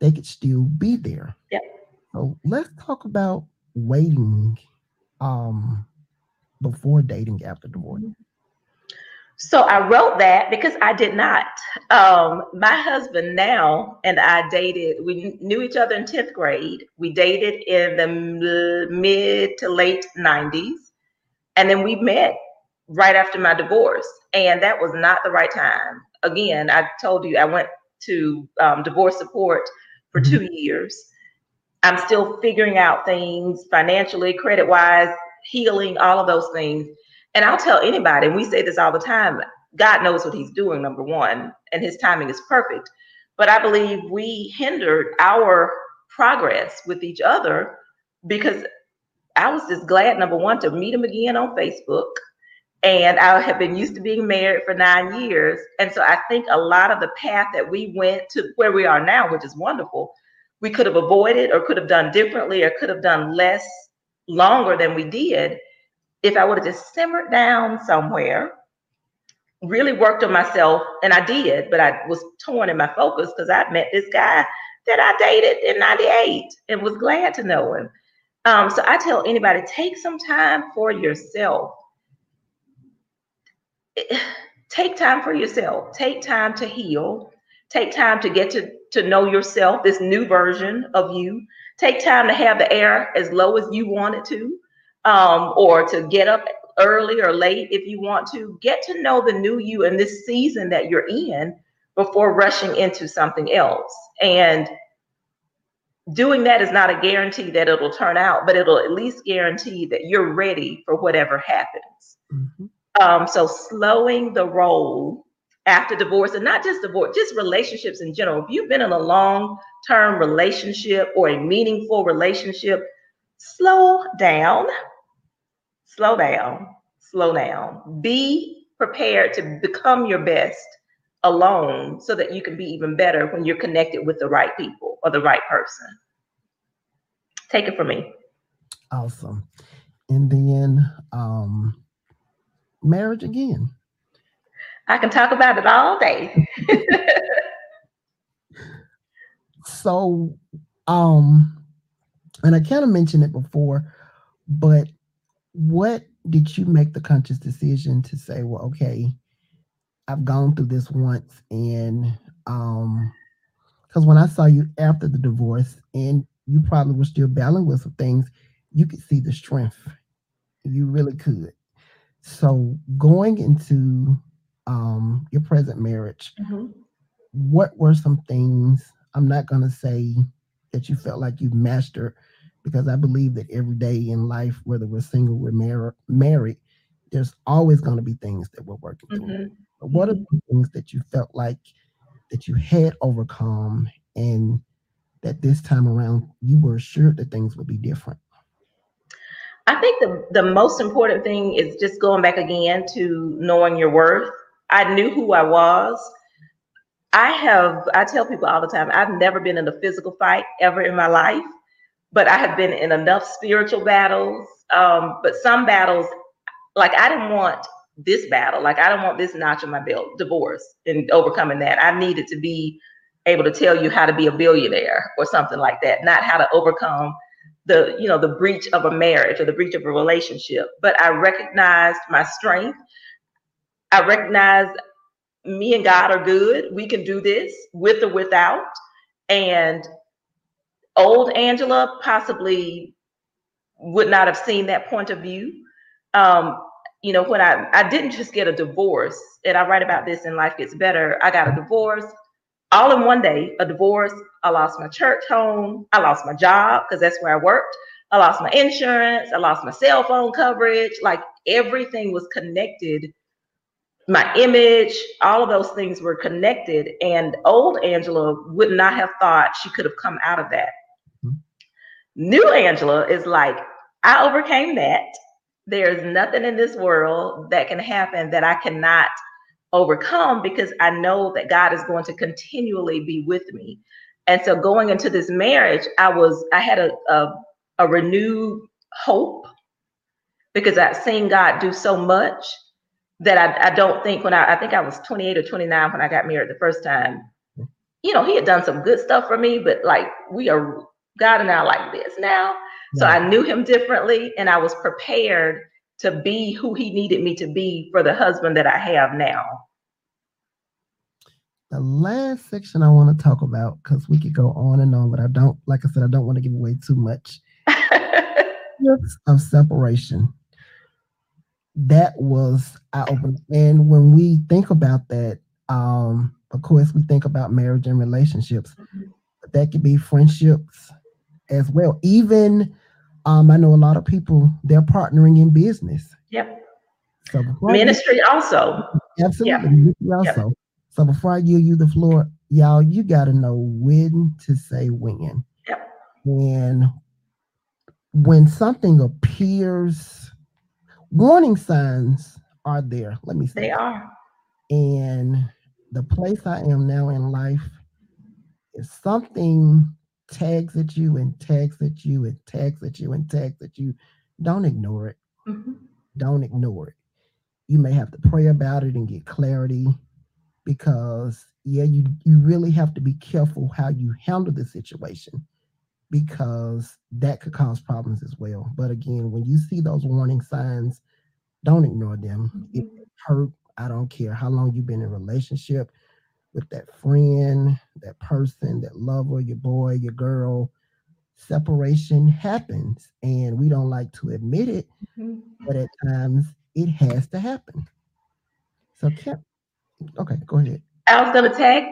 S1: they could still be there.
S2: Yep.
S1: So let's talk about waiting um, before dating after divorce.
S2: So I wrote that because I did not. Um, my husband now and I dated, we knew each other in 10th grade. We dated in the mid to late 90s. And then we met right after my divorce. And that was not the right time. Again, I told you I went to um, divorce support for mm-hmm. two years. I'm still figuring out things financially, credit wise, healing, all of those things. And I'll tell anybody, and we say this all the time God knows what He's doing, number one, and His timing is perfect. But I believe we hindered our progress with each other because I was just glad, number one, to meet him again on Facebook. And I have been used to being married for nine years. And so I think a lot of the path that we went to where we are now, which is wonderful, we could have avoided or could have done differently or could have done less longer than we did if I would have just simmered down somewhere, really worked on myself. And I did, but I was torn in my focus because I met this guy that I dated in 98 and was glad to know him. Um, so I tell anybody take some time for yourself. [SIGHS] Take time for yourself. Take time to heal. Take time to get to, to know yourself, this new version of you. Take time to have the air as low as you want it to, um, or to get up early or late if you want to. Get to know the new you in this season that you're in before rushing into something else. And doing that is not a guarantee that it'll turn out, but it'll at least guarantee that you're ready for whatever happens. Mm-hmm. Um, so slowing the roll after divorce, and not just divorce, just relationships in general. If you've been in a long-term relationship or a meaningful relationship, slow down, slow down, slow down. Be prepared to become your best alone so that you can be even better when you're connected with the right people or the right person. Take it from me.
S1: Awesome. And then um marriage again.
S2: I can talk about it all day. [LAUGHS]
S1: so um and I kind of mentioned it before, but what did you make the conscious decision to say, well, okay, I've gone through this once and um because when I saw you after the divorce and you probably were still battling with some things, you could see the strength. You really could. So going into um, your present marriage, mm-hmm. what were some things? I'm not going to say that you felt like you mastered because I believe that every day in life, whether we're single, we're mar- married, there's always going to be things that we're working mm-hmm. through. But what are mm-hmm. the things that you felt like that you had overcome and that this time around you were assured that things would be different?
S2: I think the, the most important thing is just going back again to knowing your worth. I knew who I was. I have, I tell people all the time, I've never been in a physical fight ever in my life, but I have been in enough spiritual battles. Um, but some battles, like I didn't want this battle, like I don't want this notch on my belt, divorce and overcoming that. I needed to be able to tell you how to be a billionaire or something like that, not how to overcome the you know the breach of a marriage or the breach of a relationship. But I recognized my strength. I recognized me and God are good. We can do this with or without. And old Angela possibly would not have seen that point of view. Um, you know, when I I didn't just get a divorce, and I write about this in Life Gets Better. I got a divorce all in one day a divorce. I lost my church home. I lost my job because that's where I worked. I lost my insurance. I lost my cell phone coverage. Like everything was connected. My image, all of those things were connected. And old Angela would not have thought she could have come out of that. Mm-hmm. New Angela is like, I overcame that. There's nothing in this world that can happen that I cannot overcome because I know that God is going to continually be with me. And so going into this marriage, I was I had a a, a renewed hope because I've seen God do so much that I, I don't think when I I think I was 28 or 29 when I got married the first time. You know, he had done some good stuff for me, but like we are God and I like this now. So I knew him differently and I was prepared to be who he needed me to be for the husband that I have now.
S1: The last section I want to talk about, because we could go on and on, but I don't, like I said, I don't want to give away too much. [LAUGHS] of separation. That was eye opening. And when we think about that, um, of course, we think about marriage and relationships, but that could be friendships as well. Even um, I know a lot of people they're partnering in business.
S2: Yep. So ministry I, also.
S1: Absolutely. Yep. Also. Yep. So before I give you the floor, y'all, you got to know when to say when.
S2: Yep.
S1: And when something appears, warning signs are there. Let me say.
S2: They are.
S1: And the place I am now in life is something tags at you and tags at you and tags at you and tags at you. Don't ignore it. Mm-hmm. Don't ignore it. You may have to pray about it and get clarity because yeah, you you really have to be careful how you handle the situation because that could cause problems as well. But again, when you see those warning signs, don't ignore them. Mm-hmm. It hurt. I don't care how long you've been in a relationship with that friend, that person, that lover, your boy, your girl. Separation happens, and we don't like to admit it, mm-hmm. but at times it has to happen. So, Kim, okay, go ahead.
S2: I was gonna tag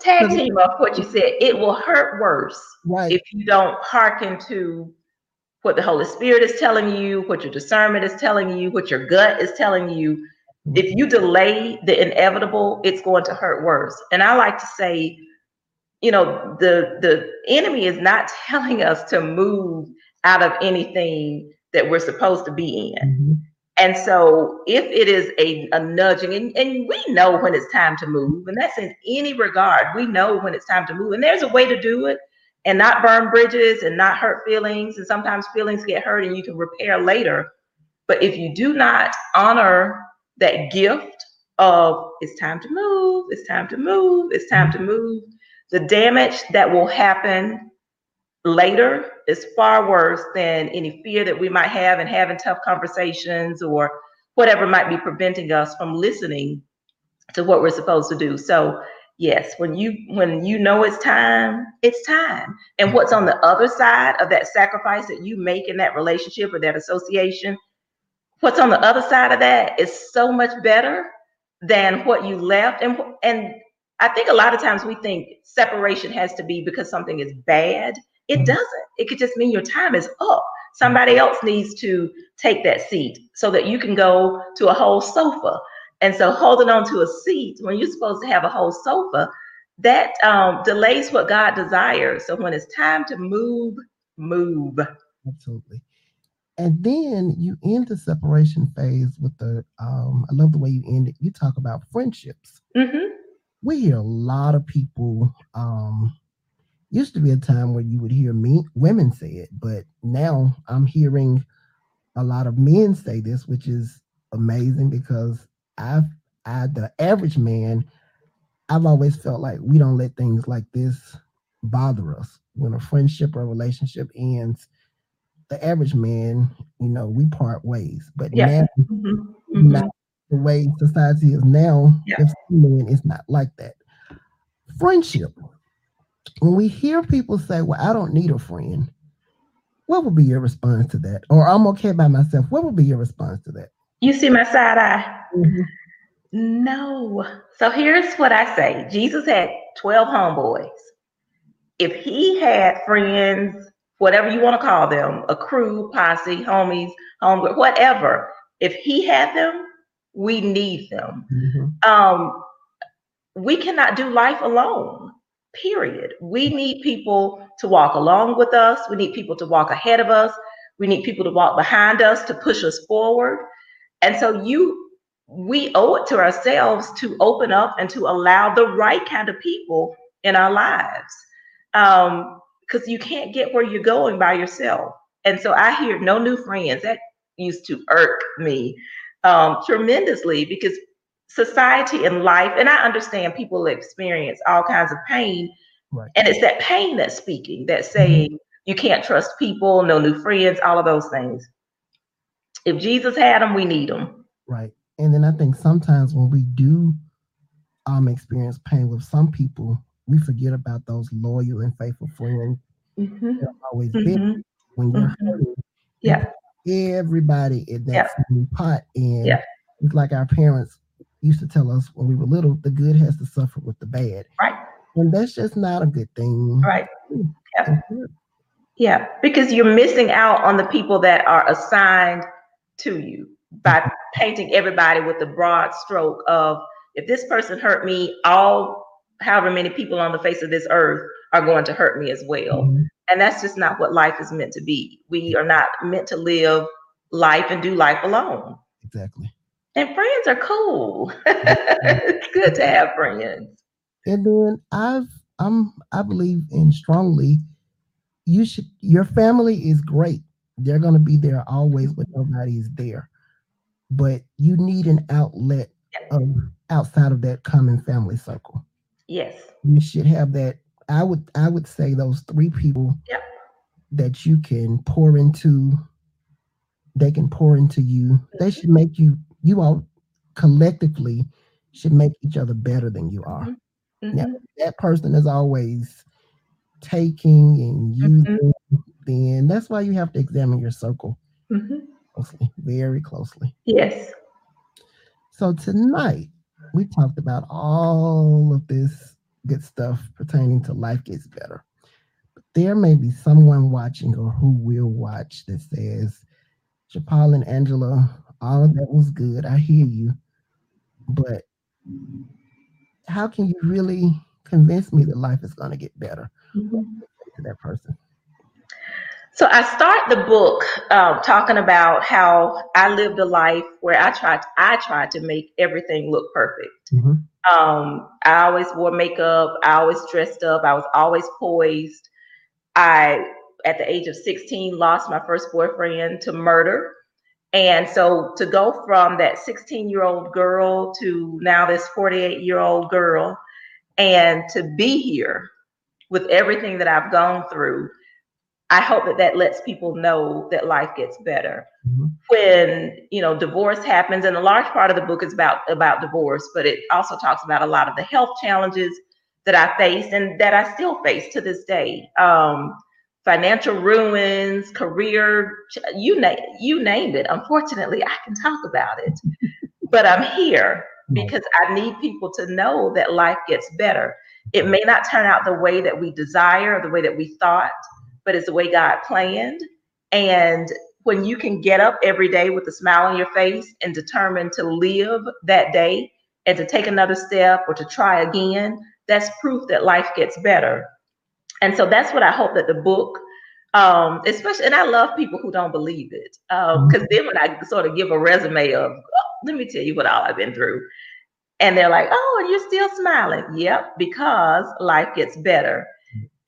S2: tag team up what you said. It will hurt worse
S1: right.
S2: if you don't hearken to what the Holy Spirit is telling you, what your discernment is telling you, what your gut is telling you, if you delay the inevitable, it's going to hurt worse. And I like to say, you know, the the enemy is not [LAUGHS] telling us to move out of anything that we're supposed to be in. Mm-hmm. And so if it is a, a nudging, and, and we know when it's time to move, and that's in any regard, we know when it's time to move. And there's a way to do it and not burn bridges and not hurt feelings. And sometimes feelings get hurt and you can repair later. But if you do not honor that gift of it's time to move, it's time to move, it's time to move. The damage that will happen later is far worse than any fear that we might have in having tough conversations or whatever might be preventing us from listening to what we're supposed to do. So yes, when you when you know it's time, it's time. And what's on the other side of that sacrifice that you make in that relationship or that association what's on the other side of that is so much better than what you left. And and i think a lot of times we think separation has to be because something is bad. It mm-hmm. doesn't. It could just mean your time is up. Somebody else needs to take that seat so that you can go to a whole sofa. And so holding on to a seat when you're supposed to have a whole sofa that um, delays what god desires. So when it's time to move move.
S1: Absolutely and then you end the separation phase with the um, I love the way you end it. You talk about friendships.
S2: Mm-hmm.
S1: We hear a lot of people. Um, used to be a time where you would hear me women say it, but now I'm hearing a lot of men say this, which is amazing because I've I the average man, I've always felt like we don't let things like this bother us. When a friendship or relationship ends, the average man, you know, we part ways. But yeah. now, mm-hmm. Mm-hmm. Not the way society is now, yeah. if men is not like that. Friendship. When we hear people say, Well, I don't need a friend, what would be your response to that? Or I'm okay by myself. What would be your response to that?
S2: You see my side eye? Mm-hmm. No. So here's what I say Jesus had 12 homeboys. If he had friends whatever you want to call them, a crew, posse, homies, home, whatever. If he had them, we need them. Mm-hmm. Um, we cannot do life alone. Period. We need people to walk along with us. We need people to walk ahead of us. We need people to walk behind us to push us forward. And so you we owe it to ourselves to open up and to allow the right kind of people in our lives. Um, because you can't get where you're going by yourself. And so I hear no new friends. That used to irk me um, tremendously because society and life, and I understand people experience all kinds of pain. Right. And it's that pain that's speaking, that's mm-hmm. saying mm-hmm. you can't trust people, no new friends, all of those things. If Jesus had them, we need them.
S1: Right. And then I think sometimes when we do um, experience pain with some people, we forget about those loyal and faithful friends. Mm-hmm. They're always mm-hmm. there when you're mm-hmm. hurting.
S2: Yeah.
S1: Everybody in that yeah. pot. And yeah. it's like our parents, used to tell us when we were little, the good has to suffer with the bad.
S2: Right.
S1: And that's just not a good thing.
S2: Right. Yeah. Yeah, because you're missing out on the people that are assigned to you by mm-hmm. painting everybody with the broad stroke of if this person hurt me, all however many people on the face of this earth are going to hurt me as well. Mm-hmm. And that's just not what life is meant to be. We are not meant to live life and do life alone.
S1: Exactly.
S2: And friends are cool. [LAUGHS] it's good to have friends.
S1: And then I've I'm I believe in strongly you should your family is great. They're gonna be there always when nobody is there. But you need an outlet of outside of that common family circle.
S2: Yes.
S1: You should have that. I would I would say those three people
S2: yep.
S1: that you can pour into, they can pour into you. Mm-hmm. They should make you you all collectively should make each other better than you are. Mm-hmm. Now, that person is always taking and mm-hmm. using, mm-hmm. then that's why you have to examine your circle mm-hmm. closely, very closely.
S2: Yes.
S1: So tonight we talked about all of this good stuff pertaining to life gets better. But there may be someone watching or who will watch that says, JaPaul and Angela, all of that was good. I hear you. But how can you really convince me that life is going to get better mm-hmm. to that person?
S2: So I start the book um, talking about how I lived a life where I tried I tried to make everything look perfect. Mm-hmm. Um, I always wore makeup. I always dressed up. I was always poised. I, at the age of 16, lost my first boyfriend to murder. And so to go from that 16 year old girl to now this 48 year old girl and to be here with everything that I've gone through, I hope that that lets people know that life gets better. Mm-hmm. When you know divorce happens, and a large part of the book is about about divorce, but it also talks about a lot of the health challenges that I faced and that I still face to this day. Um, financial ruins, career, you name you named it. Unfortunately, I can talk about it, [LAUGHS] but I'm here because I need people to know that life gets better. It may not turn out the way that we desire, the way that we thought, but it's the way God planned. And when you can get up every day with a smile on your face and determined to live that day and to take another step or to try again, that's proof that life gets better. And so that's what I hope that the book, um, especially, and I love people who don't believe it. Because um, mm-hmm. then when I sort of give a resume of, oh, let me tell you what all I've been through. And they're like, oh, and you're still smiling. Yep, because life gets better.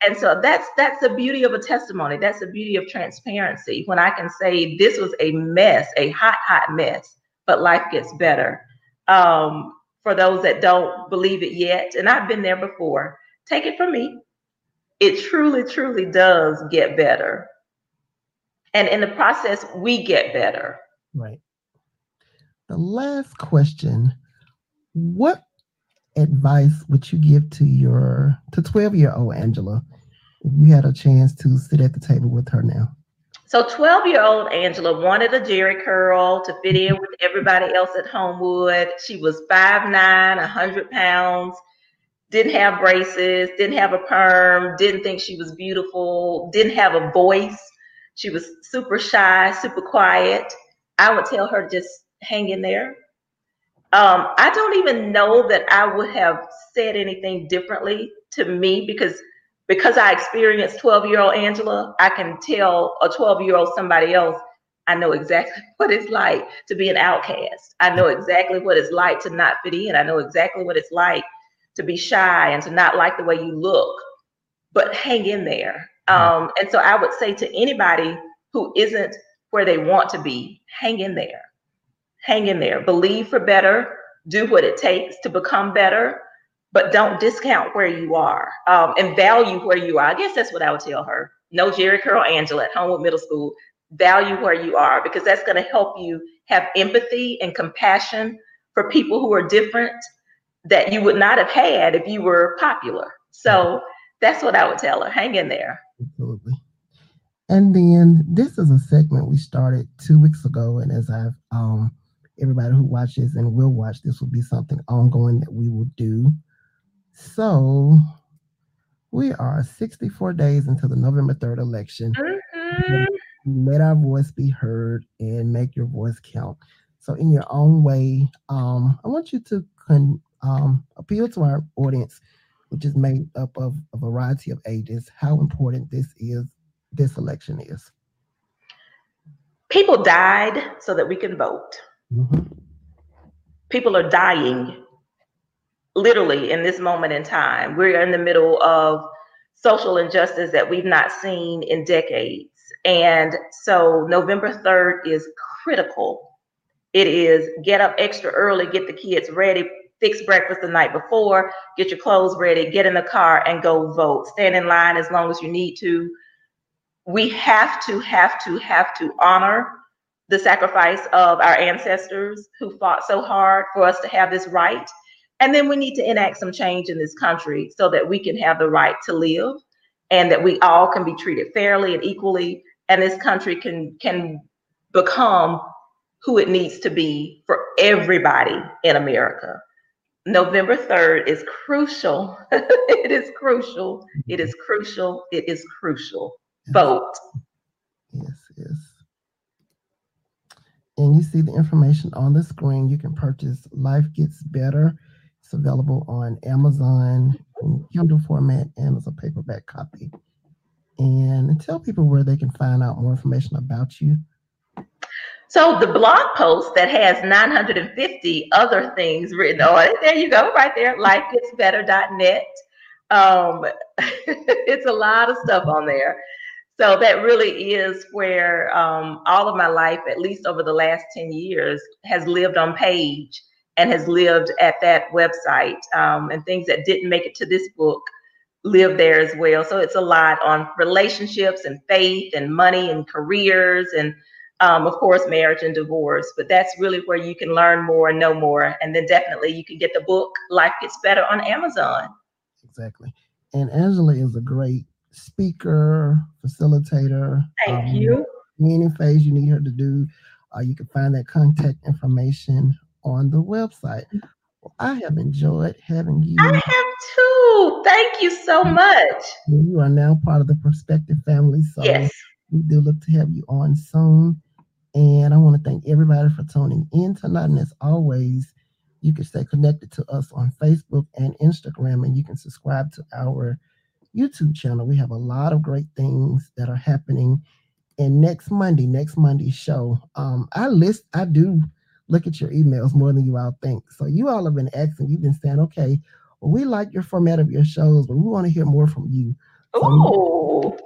S2: And so that's that's the beauty of a testimony. That's the beauty of transparency. When I can say this was a mess, a hot, hot mess, but life gets better. Um, for those that don't believe it yet, and I've been there before, take it from me it truly, truly does get better. And in the process, we get better.
S1: Right. The last question What advice would you give to your to 12 year old Angela if you had a chance to sit at the table with her now?
S2: So 12 year old Angela wanted a Jheri curl to fit in with everybody else at Homewood. She was 5'9, 100 pounds didn't have braces, didn't have a perm, didn't think she was beautiful, didn't have a voice. She was super shy, super quiet. I would tell her just hang in there. Um, I don't even know that I would have said anything differently to me because because I experienced 12 year old Angela, I can tell a 12 year old somebody else, I know exactly [LAUGHS] what it's like to be an outcast. I know exactly what it's like to not fit in. I know exactly what it's like to be shy and to not like the way you look, but hang in there. Um, and so I would say to anybody who isn't where they want to be, hang in there. Hang in there. Believe for better. Do what it takes to become better, but don't discount where you are um, and value where you are. I guess that's what I would tell her. No Jheri Curl Angela at Homewood Middle School. Value where you are because that's going to help you have empathy and compassion for people who are different that you would not have had if you were popular. So that's what I would tell her. Hang in there.
S1: Absolutely. And then this is a segment we started two weeks ago, and as I've um, everybody who watches and will watch, this will be something ongoing that we will do. So we are 64 days until the November 3rd election. Mm-hmm. Let our voice be heard and make your voice count. So, in your own way, um, I want you to con- um, appeal to our audience, which is made up of a variety of ages, how important this is, this election is.
S2: People died so that we can vote. Mm-hmm. People are dying literally in this moment in time. We're in the middle of social injustice that we've not seen in decades. And so November 3rd is critical. It is get up extra early, get the kids ready, fix breakfast the night before, get your clothes ready, get in the car and go vote. Stand in line as long as you need to. We have to, have to, have to honor the sacrifice of our ancestors who fought so hard for us to have this right. And then we need to enact some change in this country so that we can have the right to live and that we all can be treated fairly and equally and this country can can become who it needs to be for everybody in America. November 3rd is crucial. [LAUGHS] it is crucial. It is crucial. It is crucial. Vote.
S1: Yes, yes. And you see the information on the screen. You can purchase Life Gets Better. It's available on Amazon in Kindle format and as a paperback copy. And tell people where they can find out more information about you.
S2: So the blog post that has 950 other things written on it, there you go, right there, lifegetsbetter.net. Um, [LAUGHS] it's a lot of stuff on there. So that really is where um, all of my life, at least over the last 10 years, has lived on page and has lived at that website. Um, and things that didn't make it to this book live there as well. So it's a lot on relationships and faith and money and careers and um, of course, marriage and divorce. But that's really where you can learn more and know more. And then definitely you can get the book Life Gets Better on Amazon.
S1: Exactly. And Angela is a great speaker, facilitator.
S2: Thank um, you.
S1: Any phase you need her to do, uh, you can find that contact information on the website. Well, I have enjoyed having you.
S2: I have too. Thank you so much.
S1: You are now part of the Perspective family. So
S2: yes.
S1: we do look to have you on soon. And I want to thank everybody for tuning in tonight. And as always, you can stay connected to us on Facebook and Instagram, and you can subscribe to our YouTube channel. We have a lot of great things that are happening. And next Monday, next Monday's show, um, I list, I do look at your emails more than you all think. So you all have been asking, you've been saying, okay, well, we like your format of your shows, but we want to hear more from you.
S2: So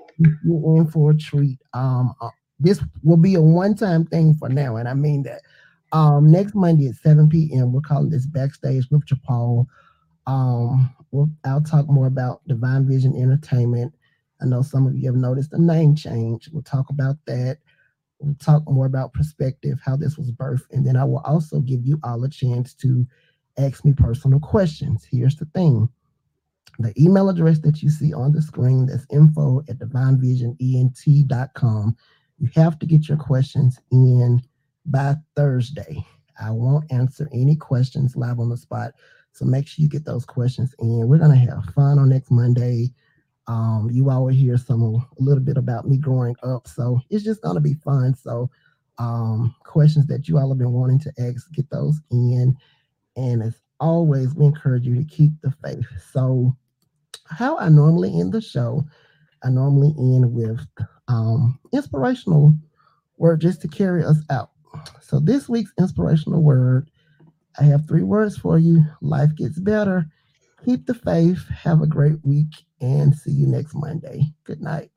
S1: you're in for a treat. Um, uh, this will be a one-time thing for now, and I mean that. Um, next Monday at 7 p.m., we're calling this Backstage with JaPaul. Um, we'll, I'll talk more about Divine Vision Entertainment. I know some of you have noticed the name change. We'll talk about that. We'll talk more about perspective, how this was birthed, and then I will also give you all a chance to ask me personal questions. Here's the thing the email address that you see on the screen that's info at divinevisionent.com you have to get your questions in by Thursday. I won't answer any questions live on the spot. So make sure you get those questions in. We're going to have fun on next Monday. Um, you all will hear some a little bit about me growing up. So it's just going to be fun. So um, questions that you all have been wanting to ask, get those in. And as always, we encourage you to keep the faith. So how I normally end the show, I normally end with um, inspirational word just to carry us out. So this week's inspirational word, I have three words for you. Life gets better. Keep the faith. Have a great week and see you next Monday. Good night.